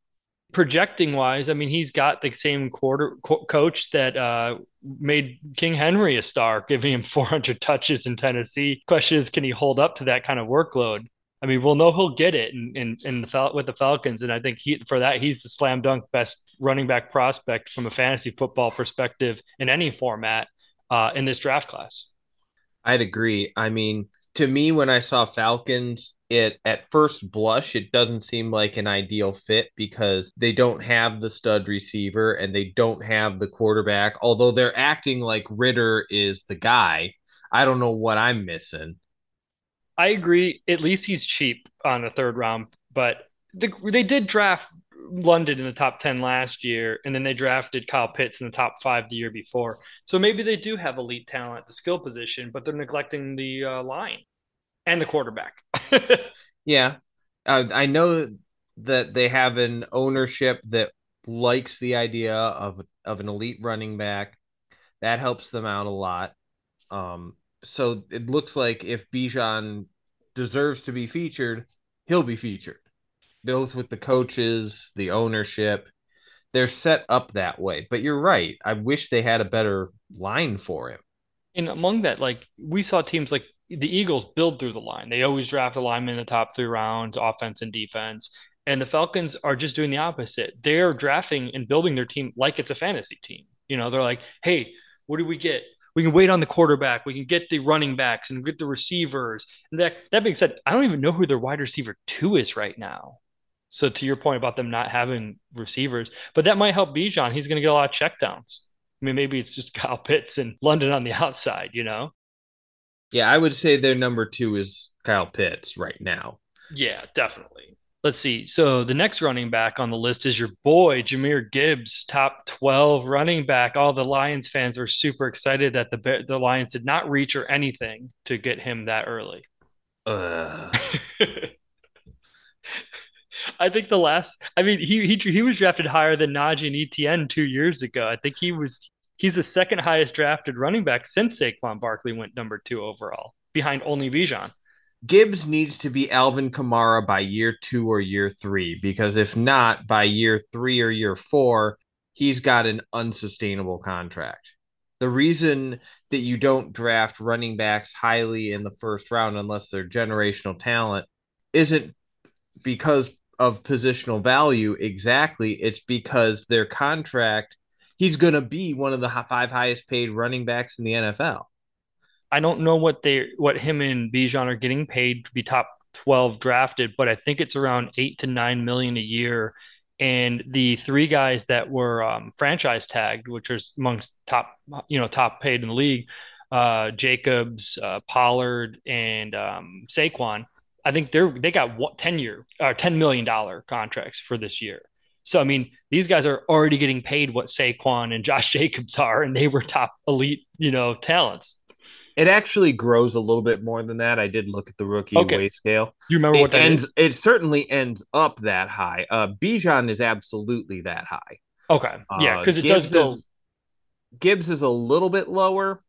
Projecting wise, I mean, he's got the same quarter co- coach that uh, made King Henry a star, giving him 400 touches in Tennessee. Question is, can he hold up to that kind of workload? I mean, we'll know he'll get it in in, in the Fal- with the Falcons, and I think he for that he's the slam dunk best running back prospect from a fantasy football perspective in any format uh, in this draft class. I'd agree. I mean, to me, when I saw Falcons, it at first blush, it doesn't seem like an ideal fit because they don't have the stud receiver and they don't have the quarterback. Although they're acting like Ridder is the guy, I don't know what I'm missing. I agree. At least he's cheap on the third round, but the, they did draft London in the top 10 last year, and then they drafted Kyle Pitts in the top five the year before. So maybe they do have elite talent at the skill position, but they're neglecting the uh, line and the quarterback. yeah. Uh, I know that they have an ownership that likes the idea of, of an elite running back. That helps them out a lot. Um, so it looks like if Bijan deserves to be featured, he'll be featured both with the coaches, the ownership. They're set up that way. But you're right. I wish they had a better line for him. And among that, like we saw teams like the Eagles build through the line. They always draft a lineman in the top three rounds, offense and defense. And the Falcons are just doing the opposite. They're drafting and building their team like it's a fantasy team. You know, they're like, hey, what do we get? We can wait on the quarterback. We can get the running backs and get the receivers. And that that being said, I don't even know who their wide receiver two is right now. So to your point about them not having receivers, but that might help Bijan. He's going to get a lot of checkdowns. I mean, maybe it's just Kyle Pitts and London on the outside, you know? Yeah, I would say their number two is Kyle Pitts right now. Yeah, definitely. Let's see. So the next running back on the list is your boy, Jahmyr Gibbs, top 12 running back. All the Lions fans were super excited that the, the Lions did not reach or anything to get him that early. Uh. I think the last, I mean, he he he was drafted higher than Najee and Etienne two years ago. I think he was he's the second highest drafted running back since Saquon Barkley went number two overall, behind only Bijan. Gibbs needs to be Alvin Kamara by year two or year three, because if not, by year three or year four, he's got an unsustainable contract. The reason that you don't draft running backs highly in the first round unless they're generational talent isn't because of positional value exactly. It's because their contract, he's going to be one of the five highest paid running backs in the NFL. I don't know what they what him and Bijan are getting paid to be top 12 drafted, but I think it's around 8 to 9 million a year and the three guys that were um, franchise tagged, which are amongst top, you know, top paid in the league, uh, Jacobs, uh, Pollard, and um, Saquon. I think they're they got what, ten year or uh, ten million dollar contracts for this year. So I mean, these guys are already getting paid what Saquon and Josh Jacobs are, and they were top elite, you know, talents. It actually grows a little bit more than that. I did look at the rookie okay. weight scale. You remember it what that ends? Is? It certainly ends up that high. Uh, Bijan is absolutely that high. Okay, yeah, because uh, it Gibbs does go. Is, Gibbs is a little bit lower,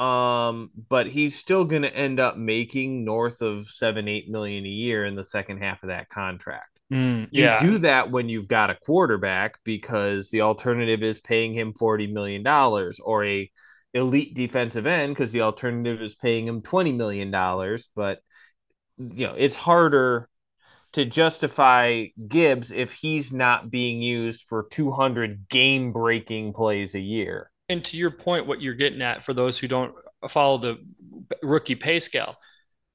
um, but he's still going to end up making north of seven, eight million a year in the second half of that contract. Mm, yeah. You do that when you've got a quarterback because the alternative is paying him forty million dollars, or a elite defensive end because the alternative is paying him twenty million dollars. But you know, it's harder to justify Gibbs if he's not being used for two hundred game breaking plays a year and to your point, what you're getting at for those who don't follow the rookie pay scale,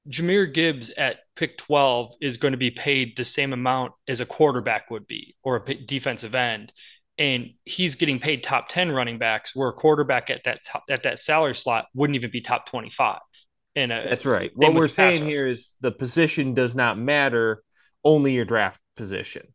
Jahmyr Gibbs at pick 12 is going to be paid the same amount as a quarterback would be or a defensive end. And he's getting paid top 10 running backs where a quarterback at that top, at that salary slot wouldn't even be top 25. And uh, that's right. What we're saying here is the position does not matter, only your draft position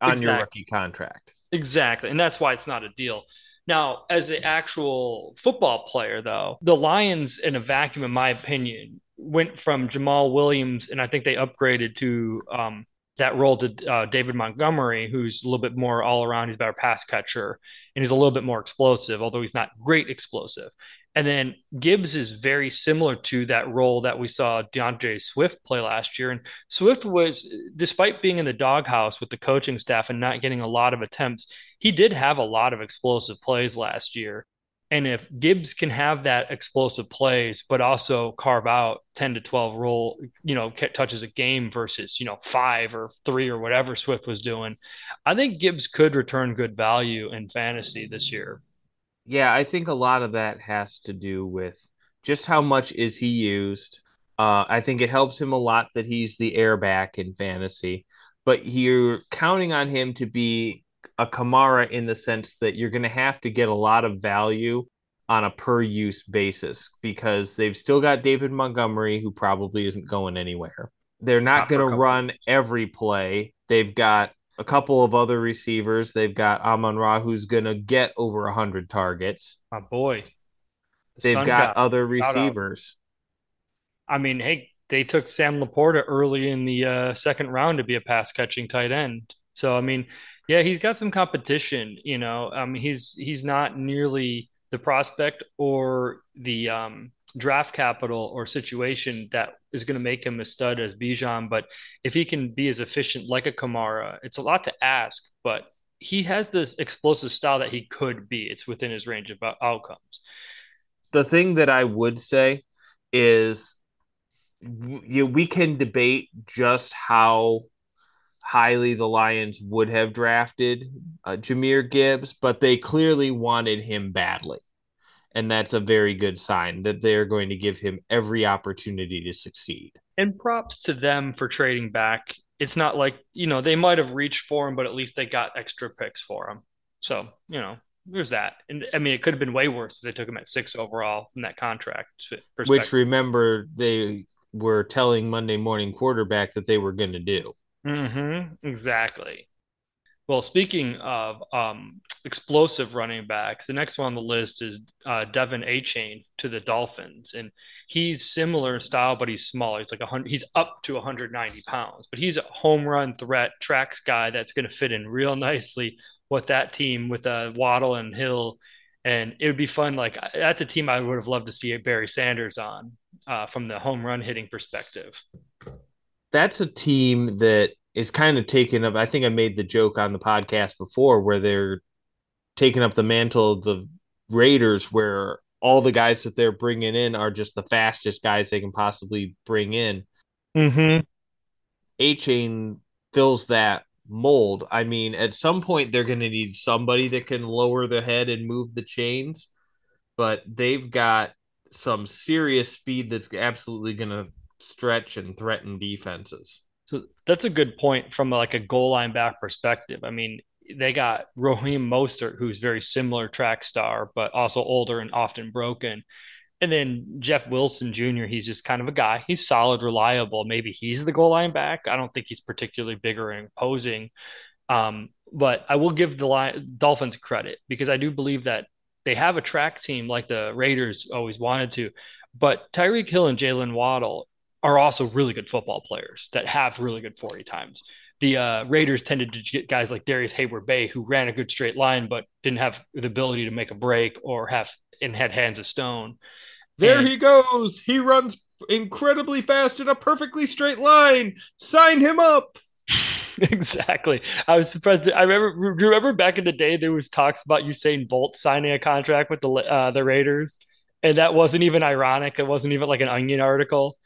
on exactly. your rookie contract. Exactly. And that's why it's not a deal. Now, as an actual football player, though, the Lions, in a vacuum, in my opinion, went from Jamaal Williams, and I think they upgraded to um, that role to uh, David Montgomery, who's a little bit more all around. He's a better pass catcher and he's a little bit more explosive, although he's not great explosive. And then Gibbs is very similar to that role that we saw D'Andre Swift play last year. And Swift was, despite being in the doghouse with the coaching staff and not getting a lot of attempts, he did have a lot of explosive plays last year. And if Gibbs can have that explosive plays, but also carve out 10 to 12 roll, you know, touches a game versus, you know, five or three or whatever Swift was doing, I think Gibbs could return good value in fantasy this year. Yeah, I think a lot of that has to do with just how much is he used. Uh, I think it helps him a lot that he's the airback in fantasy, but you're counting on him to be a Kamara in the sense that you're going to have to get a lot of value on a per use basis because they've still got David Montgomery, who probably isn't going anywhere. They're not, not going to run every play. They've got a couple of other receivers. They've got Amon Ra, who's going to get over 100 targets. My boy. The They've got other receivers. I mean, hey, they took Sam LaPorta early in the uh, second round to be a pass catching tight end. So, I mean, yeah, he's got some competition. You know, um, he's he's not nearly the prospect or the um, draft capital or situation that is going to make him a stud as Bijan. But if he can be as efficient like a Kamara, it's a lot to ask. But he has this explosive style that he could be. It's within his range of outcomes. The thing that I would say is, you know, we can debate just how highly the Lions would have drafted uh, Jahmyr Gibbs, but they clearly wanted him badly. And that's a very good sign that they're going to give him every opportunity to succeed. And props to them for trading back. It's not like, you know, they might have reached for him, but at least they got extra picks for him. So, you know, there's that. And I mean, it could have been way worse if they took him at six overall in that contract. Which remember, they were telling Monday morning quarterback that they were going to do. Mm-hmm. Exactly. Well, speaking of um, explosive running backs, the next one on the list is uh, De'Von Achane to the Dolphins, and he's similar in style, but he's smaller. He's like a hundred. He's up to 190 pounds, but he's a home run threat tracks guy that's going to fit in real nicely with that team with uh, Waddle and Hill, and it would be fun. Like that's a team I would have loved to see Barry Sanders on uh, from the home run hitting perspective that's a team that is kind of taken up. I think I made the joke on the podcast before where they're taking up the mantle of the Raiders, where all the guys that they're bringing in are just the fastest guys they can possibly bring in. Mm-hmm. Achane fills that mold. I mean, at some point they're going to need somebody that can lower the head and move the chains, but they've got some serious speed that's absolutely going to stretch and threaten defenses. So that's a good point from like a goal line back perspective. I mean, they got Raheem Mostert, who's very similar track star, but also older and often broken. And then Jeff Wilson Jr., he's just kind of a guy. He's solid, reliable. Maybe he's the goal line back. I don't think he's particularly bigger and imposing. Um, but I will give the Lion, Dolphins credit because I do believe that they have a track team like the Raiders always wanted to. But Tyreek Hill and Jaylen Waddle are also really good football players that have really good 40 times. The uh, Raiders tended to get guys like Darrius Heyward-Bey, who ran a good straight line but didn't have the ability to make a break or have and had hands of stone. There and, he goes. He runs incredibly fast in a perfectly straight line. Sign him up. exactly. I was surprised. That, I remember. Remember back in the day, there was talks about Usain Bolt signing a contract with the uh, the Raiders, and that wasn't even ironic. It wasn't even like an Onion article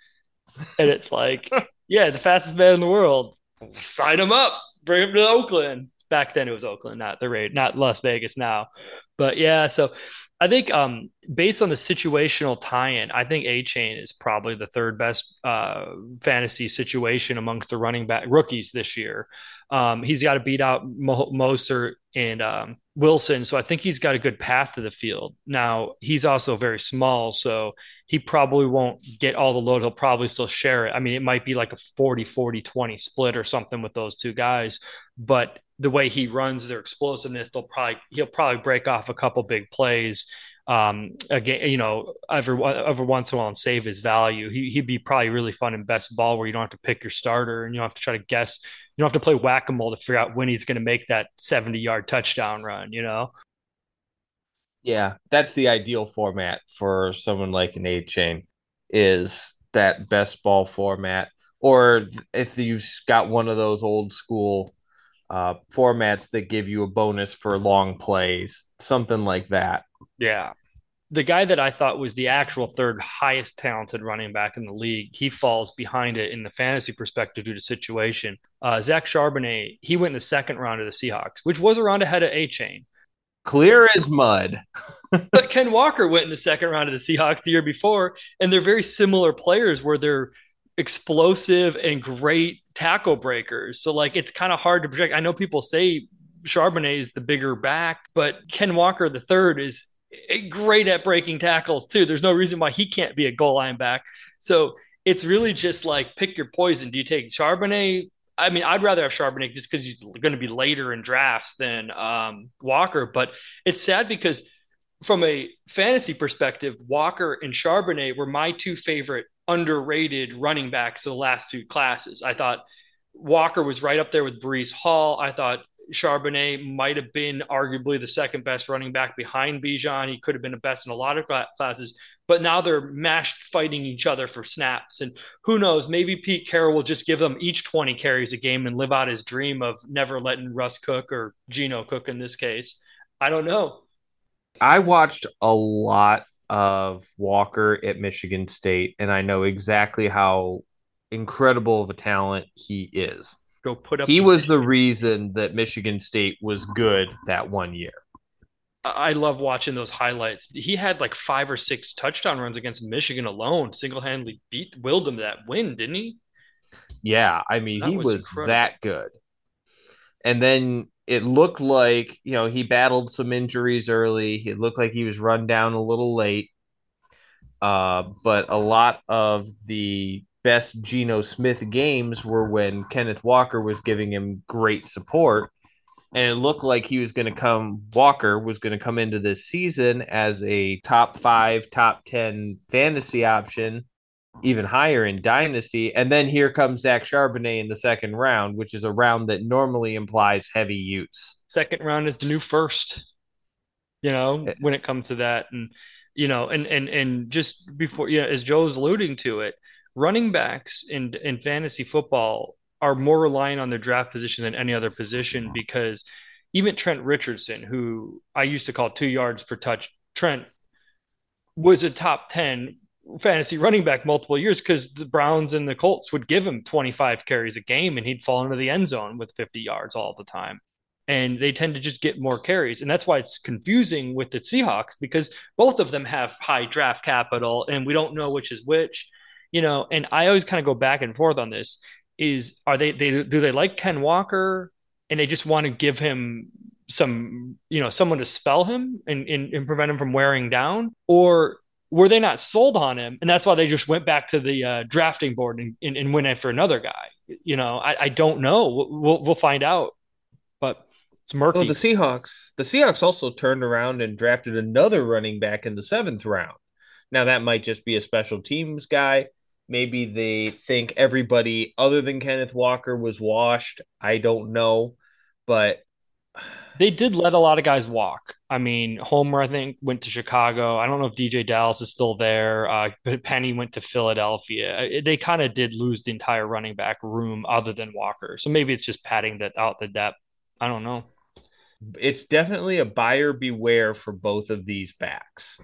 and it's like, yeah, the fastest man in the world. Sign him up. Bring him to Oakland. Back then it was Oakland, not the raid, not Las Vegas now. But yeah, so I think um, based on the situational tie-in, I think Achane is probably the third best uh, fantasy situation amongst the running back rookies this year. Um, he's got to beat out Mo- Moser and um, Wilson, so I think he's got a good path to the field. Now he's also very small, so he probably won't get all the load. He'll probably still share it. I mean, it might be like a 40, 40, 20 split or something with those two guys. But the way he runs their explosiveness, they'll probably he'll probably break off a couple big plays. Um, again, you know, every every once in a while and save his value. He he'd be probably really fun in best ball where you don't have to pick your starter and you don't have to try to guess You don't have to play whack a mole to figure out when he's going to make that 70 yard touchdown run, you know? Yeah, that's the ideal format for someone like an Achane is that best ball format. Or if you've got one of those old school uh, formats that give you a bonus for long plays, something like that. Yeah. The guy that I thought was the actual third highest talented running back in the league, he falls behind it in the fantasy perspective due to situation. Uh, Zach Charbonnet, he went in the second round of the Seahawks, which was a round ahead of Achane. Clear as mud. but Ken Walker went in the second round of the Seahawks the year before, and they're very similar players where they're explosive and great tackle breakers. So like it's kind of hard to project. I know people say Charbonnet is the bigger back, but Ken Walker the third is great at breaking tackles too. There's no reason why he can't be a goal line back. So it's really just like pick your poison. Do you take Charbonnet? I mean, I'd rather have Charbonnet just because he's going to be later in drafts than um, Walker. But it's sad because from a fantasy perspective, Walker and Charbonnet were my two favorite underrated running backs of the last two classes. I thought Walker was right up there with Breece Hall. I thought Charbonnet might have been arguably the second best running back behind Bijan. He could have been the best in a lot of classes, but now they're mashed fighting each other for snaps. And who knows, maybe Pete Carroll will just give them each 20 carries a game and live out his dream of never letting Russ cook or Geno cook in this case. I don't know. I watched a lot of Walker at Michigan State, and I know exactly how incredible of a talent he is. Go put up. He was Michigan. the reason that Michigan State was good that one year. I love watching those highlights. He had like five or six touchdown runs against Michigan alone, single handedly beat willed them that win, didn't he? Yeah, I mean that he was, was that good. And then it looked like you know he battled some injuries early. It looked like he was run down a little late. Uh, but a lot of the best Geno Smith games were when Kenneth Walker was giving him great support. And it looked like he was going to come, Walker was going to come into this season as a top five, top 10 fantasy option even higher in Dynasty. And then here comes Zach Charbonnet in the second round, which is a round that normally implies heavy use. Second round is the new first, you know, eh. when it comes to that. And, you know, and and and just before, you know, as Joe's alluding to it, running backs in in fantasy football are more reliant on their draft position than any other position because even Trent Richardson, who I used to call two yards per touch, Trent was a top 10 fantasy running back multiple years because the Browns and the Colts would give him 25 carries a game and he'd fall into the end zone with 50 yards all the time. And they tend to just get more carries. And that's why it's confusing with the Seahawks because both of them have high draft capital and we don't know which is which, you know. And I always kind of go back and forth on this is are they, they do they like Ken Walker and they just want to give him some, you know, someone to spell him and, and, and prevent him from wearing down? Or were they not sold on him? And that's why they just went back to the uh, drafting board and, and, and, went after another guy. You know, I, I don't know. We'll, we'll find out, but it's murky. Well, the Seahawks, the Seahawks also turned around and drafted another running back in the seventh round. Now that might just be a special teams guy. Maybe they think everybody other than Kenneth Walker was washed. I don't know, but they did let a lot of guys walk. I mean, Homer, I think, went to Chicago. I don't know if DeeJay Dallas is still there. Uh, Penny went to Philadelphia. They kind of did lose the entire running back room other than Walker. So maybe it's just padding that out the depth. I don't know. It's definitely a buyer beware for both of these backs,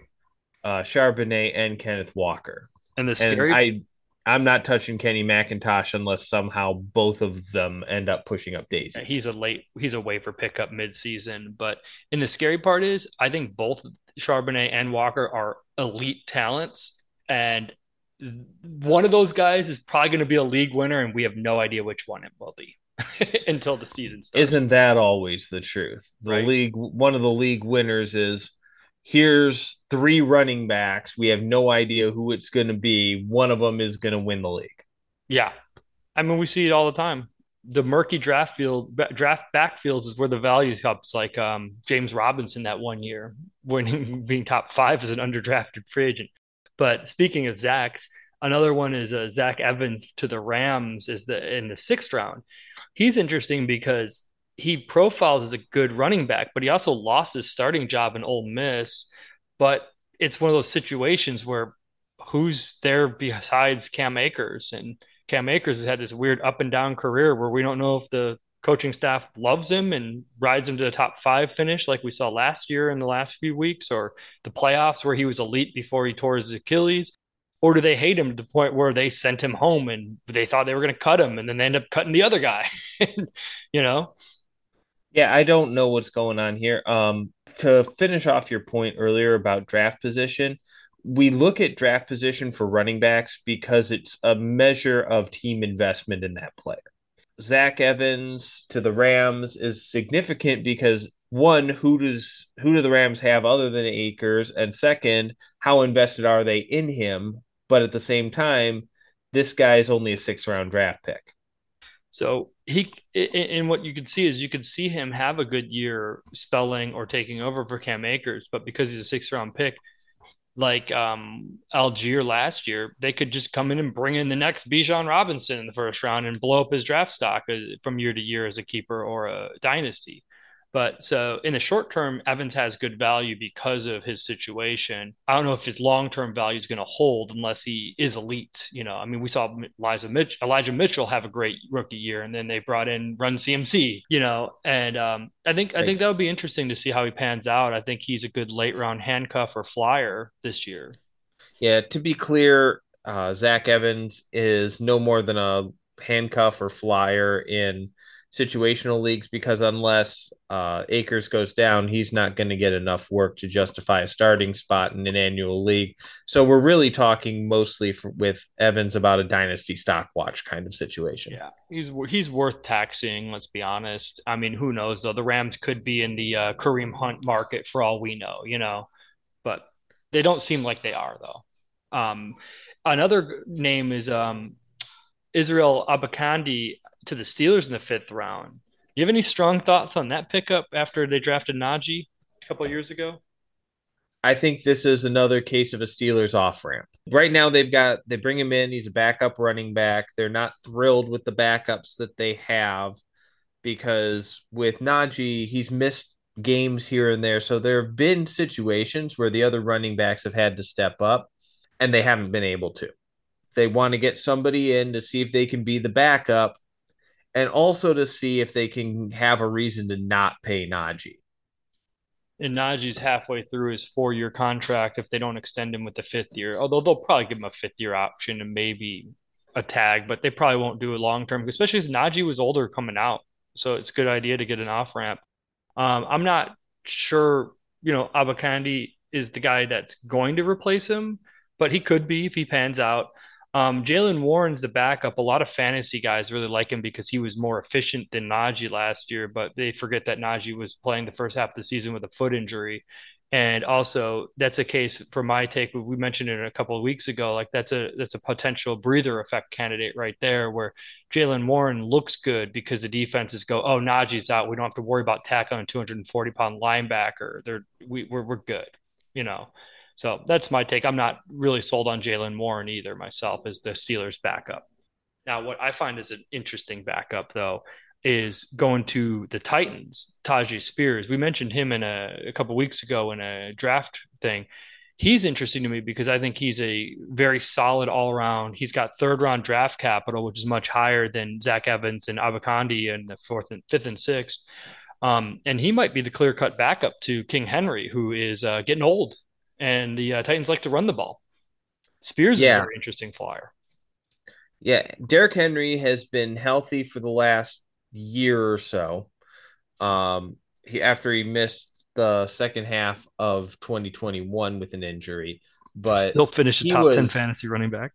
uh, Charbonnet and Kenneth Walker. And the scary, and I'm not touching Kenny McIntosh unless somehow both of them end up pushing up daisies. He's a late, he's a waiver pickup midseason. But and the scary part is, I think both Charbonnet and Walker are elite talents, and one of those guys is probably going to be a league winner, and we have no idea which one it will be until the season starts. Isn't that always the truth? The right? league, one of the league winners is here's three running backs. We have no idea who it's going to be. One of them is going to win the league. Yeah. I mean, we see it all the time. The murky draft field, draft backfields is where the value comes. Like um, James Robinson that one year, winning being top five as an underdrafted free agent. But speaking of Zach's, another one is uh, Zach Evans to the Rams is the in the sixth round. he's interesting because he profiles as a good running back, but he also lost his starting job in Ole Miss. But it's one of those situations where who's there besides Cam Akers? And Cam Akers has had this weird up and down career where we don't know if the coaching staff loves him and rides him to the top five finish like we saw last year in the last few weeks or the playoffs where he was elite before he tore his Achilles. Or do they hate him to the point where they sent him home and they thought they were going to cut him and then they end up cutting the other guy? you know? Yeah, I don't know what's going on here. Um, to finish off your point earlier about draft position, we look at draft position for running backs because it's a measure of team investment in that player. Zach Evans to the Rams is significant because one, who does who do the Rams have other than Akers, and second, how invested are they in him? But at the same time, this guy is only a six round draft pick. So he and what you could see is you could see him have a good year spelling or taking over for Cam Akers, but because he's a six round pick, like um Allgeier last year, they could just come in and bring in the next Bijan Robinson in the first round and blow up his draft stock uh, from year to year as a keeper or a dynasty. But so in the short term, Evans has good value because of his situation. I don't know if his long term value is going to hold unless he is elite. You know, I mean, we saw Elijah, Mitch, Elijah Mitchell have a great rookie year, and then they brought in Run CMC. You know, and um, I think I think that would be interesting to see how he pans out. I think he's a good late round handcuff or flyer this year. Yeah, to be clear, uh, Zach Evans is no more than a handcuff or flyer in situational leagues because unless uh, Akers goes down, he's not going to get enough work to justify a starting spot in an annual league. So we're really talking mostly for, with Evans about a dynasty stock watch kind of situation. Yeah, he's he's worth taxing. Let's be honest. I mean, who knows though? The Rams could be in the uh, Kareem Hunt market for all we know, you know, but they don't seem like they are though. Um, another name is um, Israel Abanikanda to the Steelers in the fifth round. Do you have any strong thoughts on that pickup after they drafted Najee a couple years ago? I think this is another case of a Steelers off ramp. Right now, they've got they bring him in. He's a backup running back. They're not thrilled with the backups that they have because with Najee, he's missed games here and there. So there have been situations where the other running backs have had to step up and they haven't been able to. They want to get somebody in to see if they can be the backup and also to see if they can have a reason to not pay Najee. And Najee's halfway through his four year contract if they don't extend him with the fifth year. Although they'll probably give him a fifth year option and maybe a tag, but they probably won't do it long term, especially as Najee was older coming out. So it's a good idea to get an off ramp. Um, I'm not sure, you know, Abanikanda is the guy that's going to replace him, but he could be if he pans out. Um, Jaylen Warren's the backup. A lot of fantasy guys really like him because he was more efficient than Najee last year, but they forget that Najee was playing the first half of the season with a foot injury. And also, that's a case for my take. We mentioned it a couple of weeks ago. Like that's a that's a potential breather effect candidate right there, where Jaylen Warren looks good because the defenses go, "Oh, Najee's out. We don't have to worry about tackling a 240 pound linebacker. They're we, we're we're good." You know, so that's my take. I'm not really sold on Jaylen Warren either myself as the Steelers backup. Now, what I find is an interesting backup though is going to the Titans, Tyjae Spears. We mentioned him in a, a couple weeks ago in a draft thing. He's interesting to me because I think he's a very solid all around. He's got third round draft capital, which is much higher than Zach Evans and Abanikanda in the fourth and fifth and sixth. Um, and he might be the clear cut backup to King Henry, who is uh, getting old and the uh, Titans like to run the ball. Spears yeah. is a very interesting flyer. Yeah, Derrick Henry has been healthy for the last year or so. Um, he after he missed the second half of 2021 with an injury, but still finished a top was, 10 fantasy running back.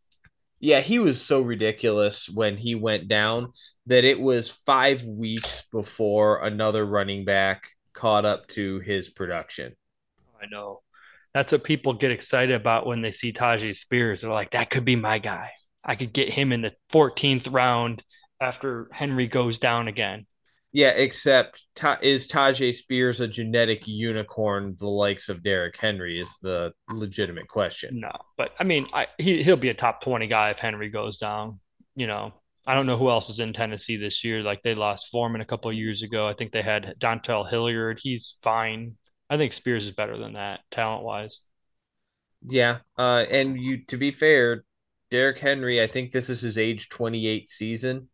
Yeah, he was so ridiculous when he went down that it was five weeks before another running back caught up to his production. I know that's what people get excited about when they see Tyjae Spears. They're like, that could be my guy. I could get him in the 14th round after Henry goes down again. Yeah, except is Tyjae Spears a genetic unicorn, the likes of Derrick Henry? Is the legitimate question. No, but I mean, I, he he'll be a top 20 guy if Henry goes down. You know, I don't know who else is in Tennessee this year. Like they lost Foreman a couple years ago. I think they had Dontrell Hilliard. He's fine. I think Spears is better than that talent wise. Yeah, uh, and you to be fair, Derrick Henry, I think this is his age 28 season.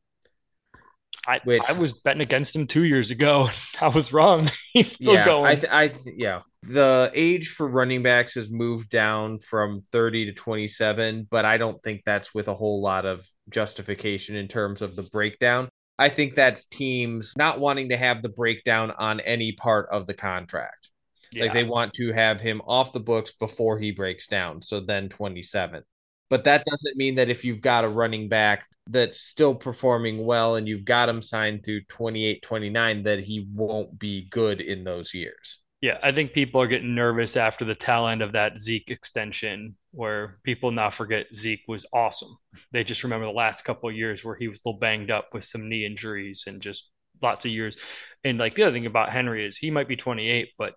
I, which, I was betting against him two years ago. I was wrong. He's still yeah, going. I, th- I th- yeah. The age for running backs has moved down from 30 to 27, but I don't think that's with a whole lot of justification in terms of the breakdown. I think that's teams not wanting to have the breakdown on any part of the contract. Yeah. Like they want to have him off the books before he breaks down. So then 27. But that doesn't mean that if you've got a running back that's still performing well and you've got him signed through 28, 29, that he won't be good in those years. Yeah, I think people are getting nervous after the tail end of that Zeke extension, where people now forget Zeke was awesome. They just remember the last couple of years where he was a little banged up with some knee injuries and just lots of years. And like the other thing about Henry is he might be 28, but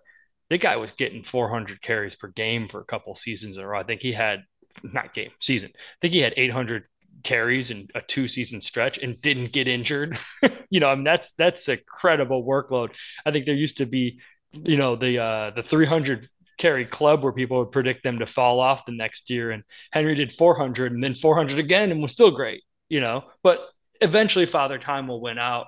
the guy was getting 400 carries per game for a couple seasons in a row. I think he had not game season. I think he had 800 carries in a two season stretch and didn't get injured. you know, I mean that's that's a credible workload. I think there used to be, you know, the uh the 300 carry club where people would predict them to fall off the next year and Henry did 400 and then 400 again and was still great, you know. But eventually father time will win out.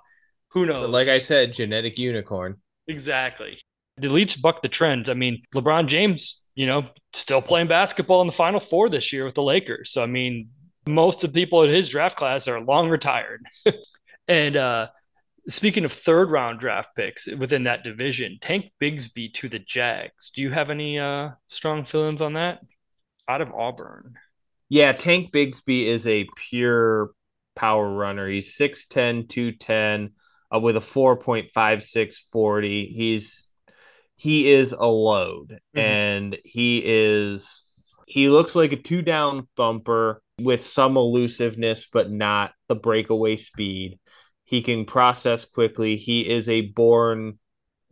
Who knows? So like I said, genetic unicorn. Exactly. The elites buck the trends. I mean, LeBron James you know, still playing basketball in the Final Four this year with the Lakers. So I mean, most of the people in his draft class are long retired. and uh, speaking of third round draft picks within that division, Tank Bigsby to the Jags. Do you have any uh, strong feelings on that? Out of Auburn. Yeah, Tank Bigsby is a pure power runner. He's 6'10, 210 uh, with a 4.5640. He's he is a load mm-hmm. and he is he looks like a two down thumper with some elusiveness but not the breakaway speed. He can process quickly. He is a born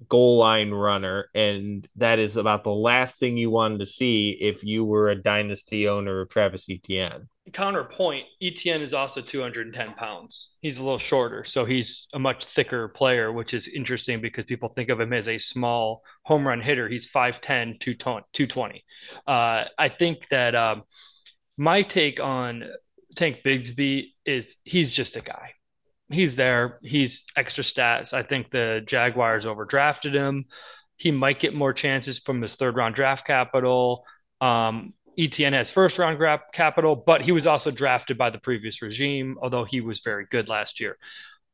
goal line runner and that is about the last thing you wanted to see if you were a dynasty owner of Travis Etienne counterpoint, Etienne is also 210 pounds. He's a little shorter, so he's a much thicker player, which is interesting because people think of him as a small home run hitter. He's 5'10, 220. Uh, I think that um, my take on Tank Bigsby is he's just a guy. He's there. He's extra stats. I think the Jaguars overdrafted him. He might get more chances from his third round draft capital. Um, Etienne has first round grab capital, but he was also drafted by the previous regime, although he was very good last year.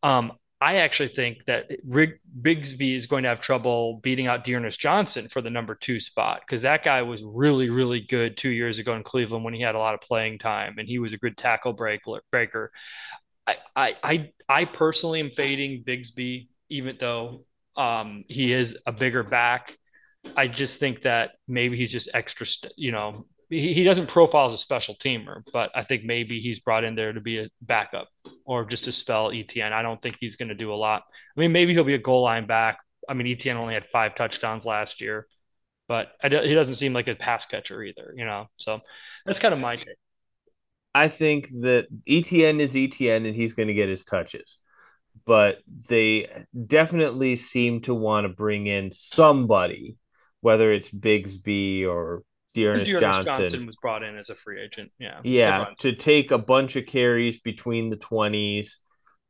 Um, I actually think that Rig- Bigsby is going to have trouble beating out D'Ernest Johnson for the number two spot because that guy was really, really good two years ago in Cleveland when he had a lot of playing time and he was a good tackle breaker. breaker. I, I, I, I personally am fading Bigsby, even though um, he is a bigger back. I just think that maybe he's just extra, you know, he, doesn't profile as a special teamer, but I think maybe he's brought in there to be a backup or just to spell Etienne. I don't think he's going to do a lot. I mean, maybe he'll be a goal line back. I mean, Etienne only had five touchdowns last year, but he doesn't seem like a pass catcher either, you know? So that's kind of my take. I think that Etienne is Etienne and he's going to get his touches. But they definitely seem to want to bring in somebody, whether it's Bigsby or D'Ernest, Johnson. Johnson. was brought in as a free agent. Yeah. Yeah. To take a bunch of carries between the 20s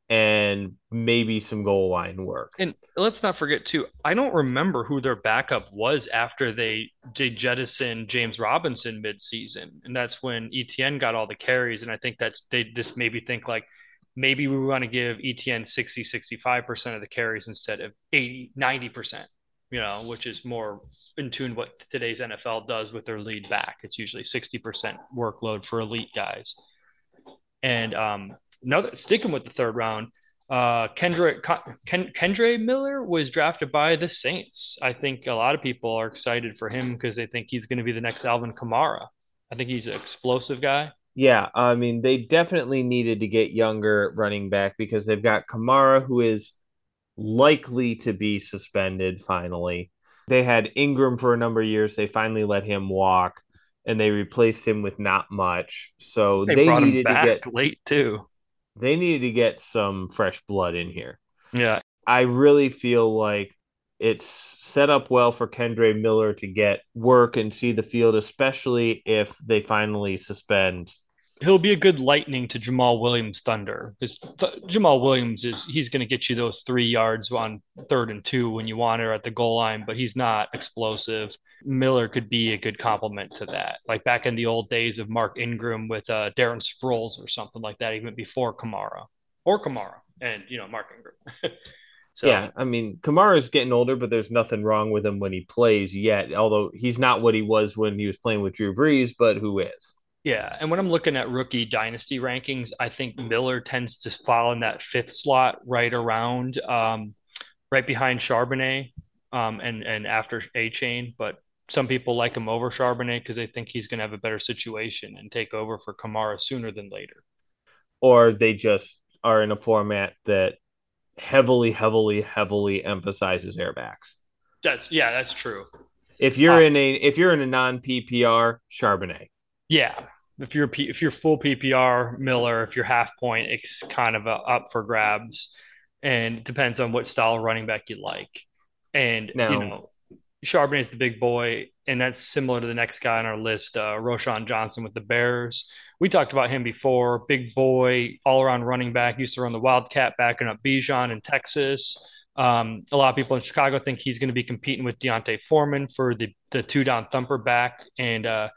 and maybe some goal line work. And let's not forget, too, I don't remember who their backup was after they did jettison James Robinson midseason. And that's when Etienne got all the carries. And I think that's they just maybe think like, maybe we want to give Etienne 60, 65% of the carries instead of 80, 90%, you know, which is more in tune what today's NFL does with their lead back. It's usually 60% workload for elite guys. And um, another sticking with the third round, uh, Kendra Ken, Kendre Miller was drafted by the Saints. I think a lot of people are excited for him because they think he's going to be the next Alvin Kamara. I think he's an explosive guy. Yeah, I mean they definitely needed to get younger running back because they've got Kamara who is likely to be suspended finally. They had Ingram for a number of years. They finally let him walk and they replaced him with not much. So they, they needed to get late too. They needed to get some fresh blood in here. Yeah. I really feel like it's set up well for Kendre Miller to get work and see the field, especially if they finally suspend he'll be a good lightning to Jamaal Williams Thunder because th- Jamaal Williams is he's going to get you those three yards on third and two when you want it at the goal line, but he's not explosive. Miller could be a good complement to that, like back in the old days of Mark Ingram with uh, Darren Sproles or something like that, even before Kamara or Kamara and you know Mark Ingram. so yeah, I mean Kamara is getting older, but there's nothing wrong with him when he plays yet. Although he's not what he was when he was playing with Drew Brees, but who is? Yeah, and when I'm looking at rookie dynasty rankings, I think Miller tends to fall in that fifth slot, right around, um, right behind Charbonnet, um, and and after Achane. But some people like him over Charbonnet because they think he's going to have a better situation and take over for Kamara sooner than later. Or they just are in a format that heavily, heavily, heavily emphasizes airbacks. That's yeah, that's true. If you're uh, in a if you're in a non PPR, Charbonnet. Yeah, if you're if you're full PPR Miller, if you're half point, it's kind of up for grabs, and it depends on what style of running back you like. And now, you know, Charbonnet is the big boy, and that's similar to the next guy on our list, uh, Roschon Johnson with the Bears. We talked about him before. Big boy, all around running back. Used to run the Wildcat, backing up Bijan in Texas. Um, a lot of people in Chicago think he's going to be competing with D'Onta Foreman for the the two down thumper back, and uh,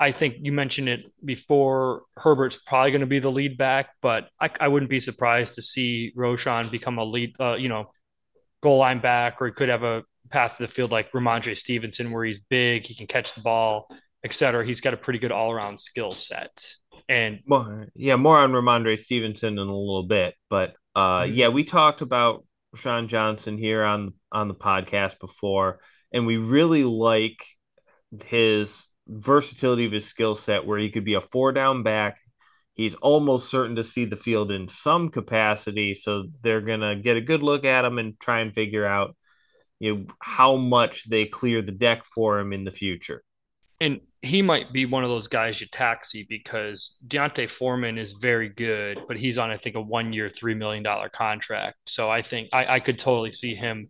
I think you mentioned it before. Herbert's probably going to be the lead back, but I, I wouldn't be surprised to see Roschon become a lead, uh, you know, goal line back, or he could have a path to the field like Rhamondre Stevenson, where he's big, he can catch the ball, etc. He's got a pretty good all around skill set. And more, yeah, more on Rhamondre Stevenson in a little bit, but uh, mm-hmm. yeah, we talked about Sean Johnson here on on the podcast before, and we really like his versatility of his skill set where he could be a four down back. He's almost certain to see the field in some capacity. So they're going to get a good look at him and try and figure out you know how much they clear the deck for him in the future. And he might be one of those guys you taxi because D'Onta Foreman is very good, but he's on I think a one year, three million dollar contract. So I think I, I could totally see him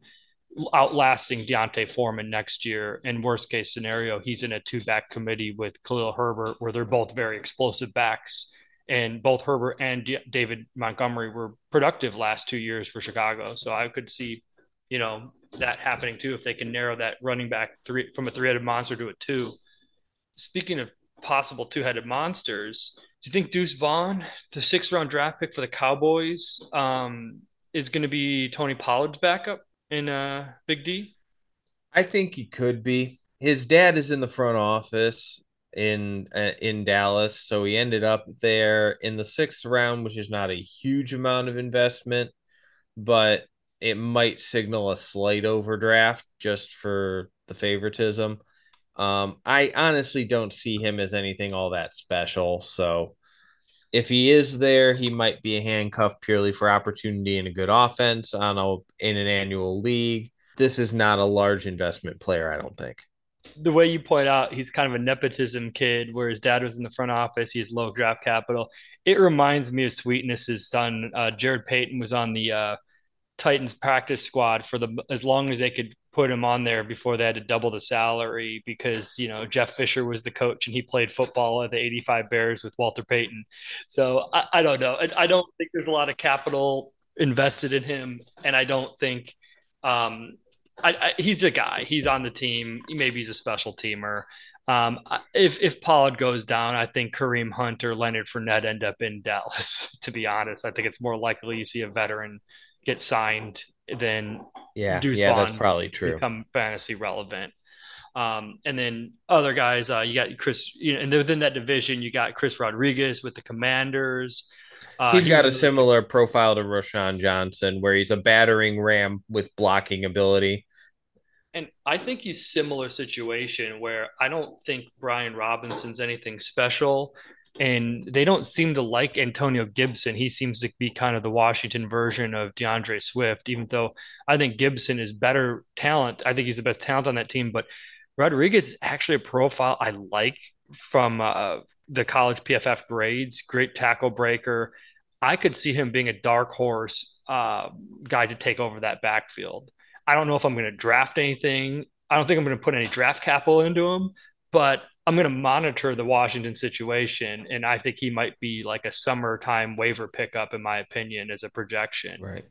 outlasting D'Onta Foreman next year. In worst case scenario, he's in a two back committee with Khalil Herbert, where they're both very explosive backs. And both Herbert and David Montgomery were productive last two years for Chicago. So I could see, you know, that happening too if they can narrow that running back three from a three headed monster to a two. Speaking of possible two headed monsters, do you think Deuce Vaughn, the sixth round draft pick for the Cowboys, um, is going to be Tony Pollard's backup? In uh, Big D? I think he could be. His dad is in the front office in uh, in Dallas, so he ended up there in the sixth round, which is not a huge amount of investment, but it might signal a slight overdraft just for the favoritism. Um, I honestly don't see him as anything all that special, so if he is there, he might be a handcuff purely for opportunity and a good offense on a in an annual league. This is not a large investment player, I don't think. The way you point out, he's kind of a nepotism kid, where his dad was in the front office. He has low draft capital. It reminds me of Sweetness's son. Uh, Jarrett Payton was on the uh, Titans practice squad for the as long as they could put him on there before they had to double the salary because you know Jeff Fisher was the coach and he played football at the 85 Bears with Walter Payton. So I, I don't know. I, I, don't think there's a lot of capital invested in him, and I don't think um, I, he's a guy. He's on the team. Maybe he's a special teamer. Um, if if Pollard goes down, I think Kareem Hunt or Leonard Fournette end up in Dallas. To be honest, I think it's more likely you see a veteran get signed than yeah, Deuce yeah, Vaughn that's probably true. Become fantasy relevant. Um, and then other guys, uh, you got Chris, you know, and within that division, you got Chris Rodriguez with the Commanders. Uh, he's got a similar profile to Roschon Johnson, where he's a battering ram with blocking ability. And I think he's similar situation where I don't think Brian Robinson's anything special and they don't seem to like Antonio Gibson. He seems to be kind of the Washington version of D'Andre Swift, even though I think Gibson is better talent. I think he's the best talent on that team, but Rodriguez is actually a profile I like from uh, the college PFF grades. Great tackle breaker. I could see him being a dark horse uh, guy to take over that backfield. I don't know if I'm going to draft anything. I don't think I'm going to put any draft capital into him, but I'm going to monitor the Washington situation, and I think he might be like a summertime waiver pickup, in my opinion, as a projection. Right.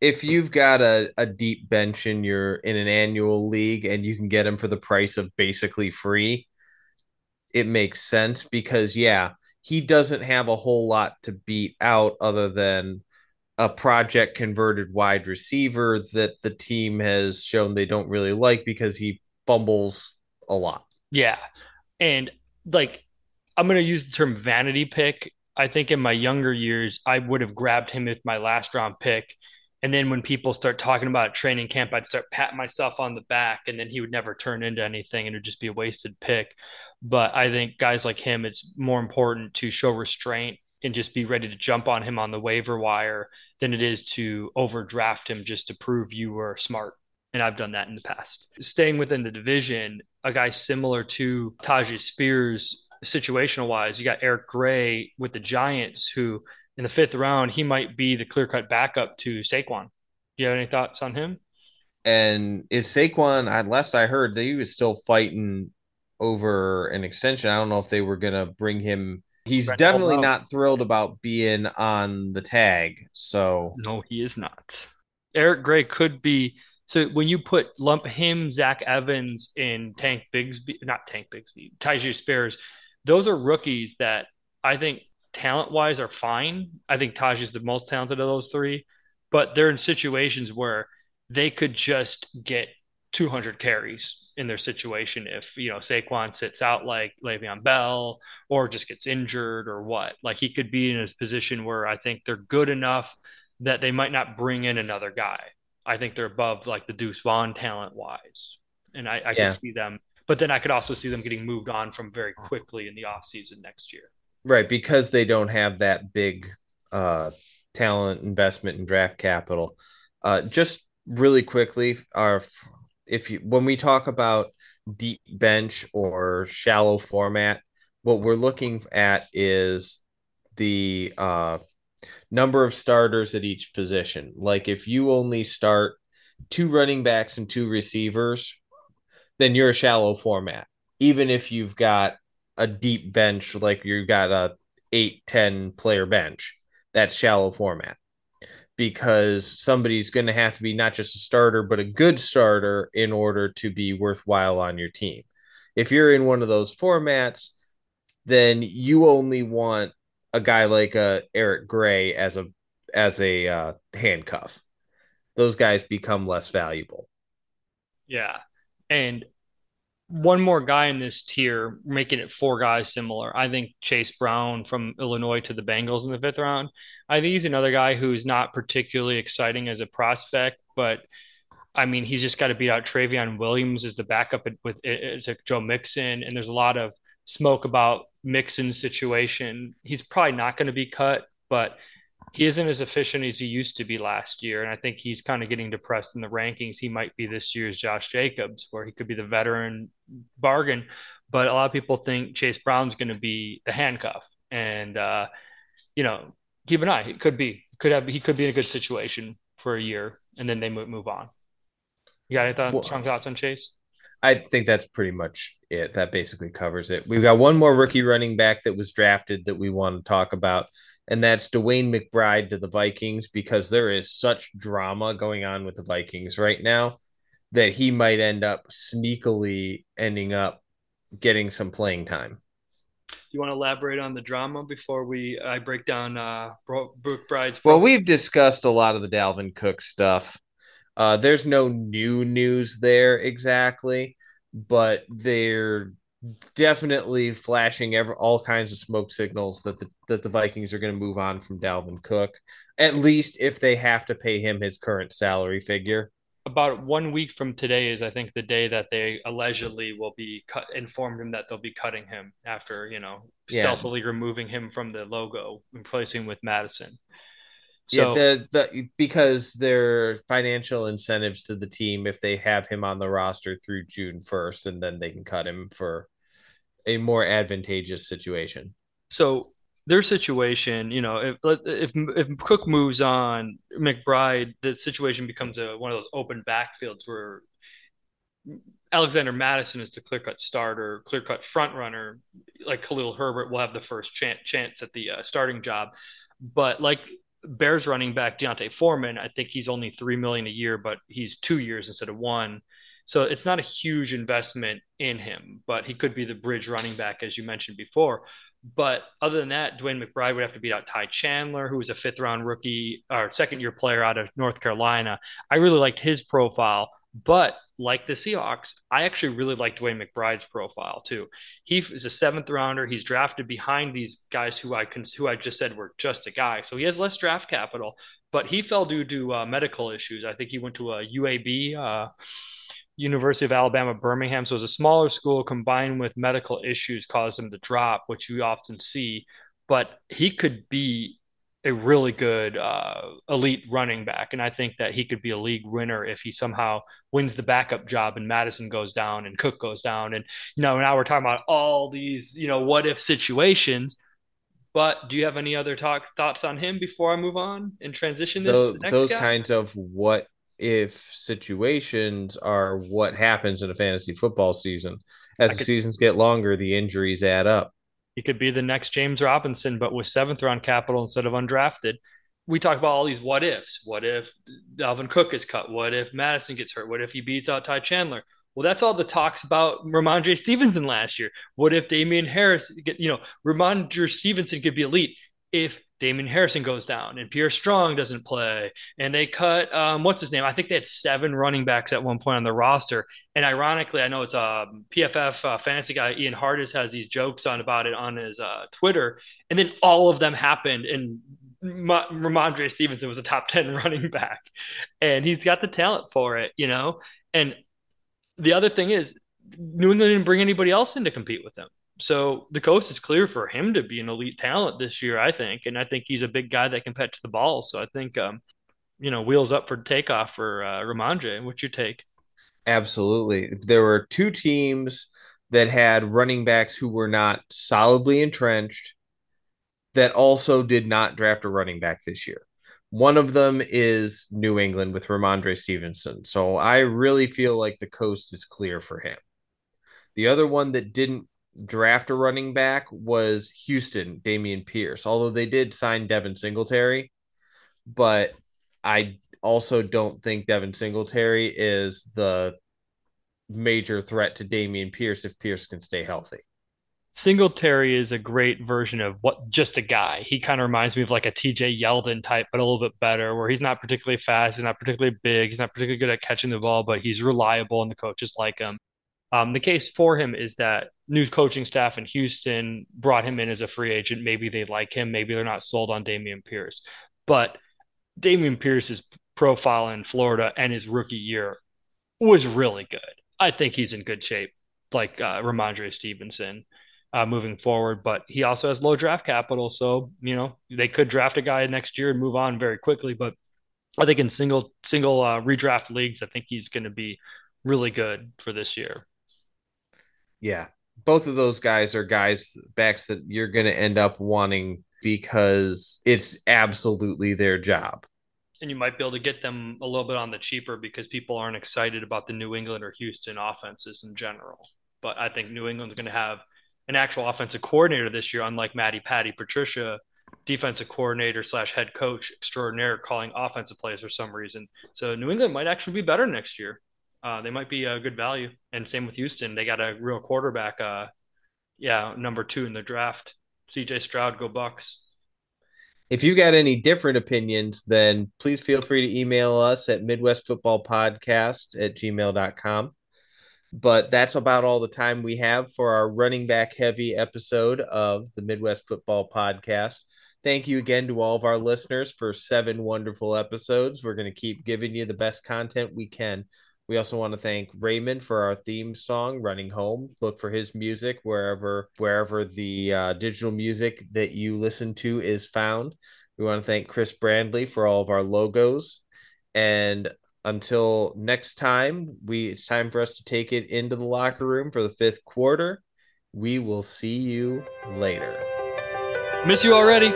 If you've got a, a deep bench in your in an annual league and you can get him for the price of basically free, it makes sense because yeah, he doesn't have a whole lot to beat out other than a project converted wide receiver that the team has shown they don't really like because he fumbles a lot. Yeah. And like, I'm going to use the term vanity pick. I think in my younger years, I would have grabbed him with my last round pick. And then when people start talking about training camp, I'd start patting myself on the back, and then he would never turn into anything and it would just be a wasted pick. But I think guys like him, it's more important to show restraint and just be ready to jump on him on the waiver wire than it is to overdraft him just to prove you were smart and I've done that in the past. Staying within the division, a guy similar to Tyjae Spears, situational wise, you got Eric Gray with the Giants, who in the fifth round, he might be the clear cut backup to Saquon. Do you have any thoughts on him? And is Saquon, last I heard, that he was still fighting over an extension. I don't know if they were going to bring him. He's Brent definitely not thrilled about being on the tag. So, no, he is not. Eric Gray could be so when you put lump him, Zach Evans, in Tank Bigsby, not Tank Bigsby, Tyjae Spears, those are rookies that I think talent wise are fine. I think Taj is the most talented of those three, but they're in situations where they could just get 200 carries in their situation if you know Saquon sits out like Le'Veon Bell or just gets injured or what. Like he could be in a position where I think they're good enough that they might not bring in another guy. I think they're above like the Deuce Vaughn talent wise. And I, I yeah. can see them, but then I could also see them getting moved on from very quickly in the offseason next year. Right. Because they don't have that big uh, talent investment and draft capital. Uh, just really quickly, our if you when we talk about deep bench or shallow format, what we're looking at is the uh, number of starters at each position. Like if you only start two running backs and two receivers, then you're a shallow format. Even if you've got a deep bench, like you've got a eight, 10 player bench, that's shallow format because somebody's going to have to be not just a starter, but a good starter in order to be worthwhile on your team. If you're in one of those formats, then you only want a guy like uh, Eric Gray as a as a uh, handcuff. Those guys become less valuable. Yeah, and one more guy in this tier, making it four guys similar. I think Chase Brown from Illinois to the Bengals in the fifth round. I think he's another guy who's not particularly exciting as a prospect, but I mean, he's just got to beat out Trayveon Williams as the backup with, with Joe Mixon, and there's a lot of smoke about Mixon's situation. He's probably not going to be cut, but he isn't as efficient as he used to be last year. And I think he's kind of getting depressed in the rankings. He might be this year's Josh Jacobs, where he could be the veteran bargain. But a lot of people think Chase Brown's going to be the handcuff. And, uh, you know, keep an eye. It could be, could have, he could be in a good situation for a year and then they move on. You got any thoughts, well, strong thoughts on Chase? I think that's pretty much it. That basically covers it. We've got one more rookie running back that was drafted that we want to talk about, and that's DeWayne McBride to the Vikings because there is such drama going on with the Vikings right now that he might end up sneakily ending up getting some playing time. Do you want to elaborate on the drama before we I break down uh Brooke McBride's? Well, we've discussed a lot of the Dalvin Cook stuff. Uh, there's no new news there exactly, but they're definitely flashing every, all kinds of smoke signals that the that the Vikings are going to move on from Dalvin Cook, at least if they have to pay him his current salary figure. About one week from today is, I think, the day that they allegedly will be cut. Informed him that they'll be cutting him after you know stealthily yeah. removing him from the logo, and replacing with Mattison. So, yeah, the, the because their financial incentives to the team if they have him on the roster through June first, and then they can cut him for a more advantageous situation. So their situation, you know, if if if Cook moves on, McBride, the situation becomes a one of those open backfields where Alexander Mattison is the clear cut starter, clear cut front runner. Like Khalil Herbert will have the first chance, chance at the uh, starting job. But like Bears running back D'Onta Foreman, I think he's only three million a year, but he's two years instead of one. So it's not a huge investment in him, but he could be the bridge running back, as you mentioned before. But other than that, DeWayne McBride would have to beat out Ty Chandler, who was a fifth round rookie or second year player out of North Carolina. I really liked his profile. But like the Seahawks, I actually really like DeWayne McBride's profile too. He is a seventh rounder. He's drafted behind these guys who I who I just said were just a guy. So he has less draft capital, but he fell due to uh, medical issues. I think he went to a UAB, uh, University of Alabama Birmingham. So it was a smaller school combined with medical issues caused him to drop, which you often see. But he could be a really good uh, elite running back, and I think that he could be a league winner if he somehow wins the backup job and Mattison goes down and Cook goes down, and you know now we're talking about all these you know what if situations. But do you have any other talk thoughts on him before I move on and transition this? Those, those kinds of what if situations are what happens in a fantasy football season. As the seasons get longer, the injuries add up. He could be the next James Robinson, but with seventh round capital instead of undrafted. We talk about all these what ifs. What if Dalvin Cook is cut? What if Mattison gets hurt? What if he beats out Ty Chandler? Well, that's all the talks about Rhamondre Stevenson last year. What if Damien Harris get, you know, Rhamondre Stevenson could be elite if Damien Harrison goes down and Pierre Strong doesn't play, and they cut um, what's his name? I think they had seven running backs at one point on the roster. And ironically, I know it's a um, PFF uh, fantasy guy Ian Hartitz has these jokes on about it on his uh, Twitter, and then all of them happened, and Ma- Rhamondre Stevenson was a top ten running back, and he's got the talent for it, you know. And the other thing is, New England didn't bring anybody else in to compete with them. So the coast is clear for him to be an elite talent this year, I think, and I think he's a big guy that can catch the ball. So I think, um, you know, wheels up for takeoff for uh, Rhamondre. What's your take? Absolutely. There were two teams that had running backs who were not solidly entrenched that also did not draft a running back this year. One of them is New England with Rhamondre Stevenson. So I really feel like the coast is clear for him. The other one that didn't draft a running back was Houston, Dameon Pierce. Although they did sign Devin Singletary, but I also don't think Devin Singletary is the major threat to Dameon Pierce if Pierce can stay healthy. Singletary is a great version of what just a guy. He kind of reminds me of like a TJ Yeldon type, but a little bit better, where he's not particularly fast, he's not particularly big, he's not particularly good at catching the ball, but he's reliable and the coaches like him. Um, the case for him is that new coaching staff in Houston brought him in as a free agent. Maybe they like him. Maybe they're not sold on Dameon Pierce. But Dameon Pierce's profile in Florida and his rookie year was really good. I think he's in good shape, like uh, Rhamondre Stevenson. Uh, moving forward, but he also has low draft capital. So, you know, they could draft a guy next year and move on very quickly. But I think in single, single uh, redraft leagues, I think he's going to be really good for this year yeah, both of those guys are guys backs that you're going to end up wanting because it's absolutely their job. And you might be able to get them a little bit on the cheaper because people aren't excited about the New England or Houston offenses in general. But I think New England's going to have an actual offensive coordinator this year, unlike Maddie Patty Patricia, defensive coordinator slash head coach extraordinaire calling offensive plays for some reason. So New England might actually be better next year uh, they might be a good value. And same with Houston, they got a real quarterback. Uh, yeah, number two in the draft, C.J. Stroud, go Bucks. If you got any different opinions, then please feel free to email us at Midwest Football Podcast at gmail.com. But that's about all the time we have for our running back heavy episode of the Midwest Football Podcast. Thank you again to all of our listeners for seven wonderful episodes. We're going to keep giving you the best content we can. We also want to thank Raymond for our theme song, "Running Home." Look for his music wherever wherever the uh, digital music that you listen to is found. We want to thank Chris Brandley for all of our logos. And until next time, we it's time for us to take it into the locker room for the fifth quarter. We will see you later. Miss you already.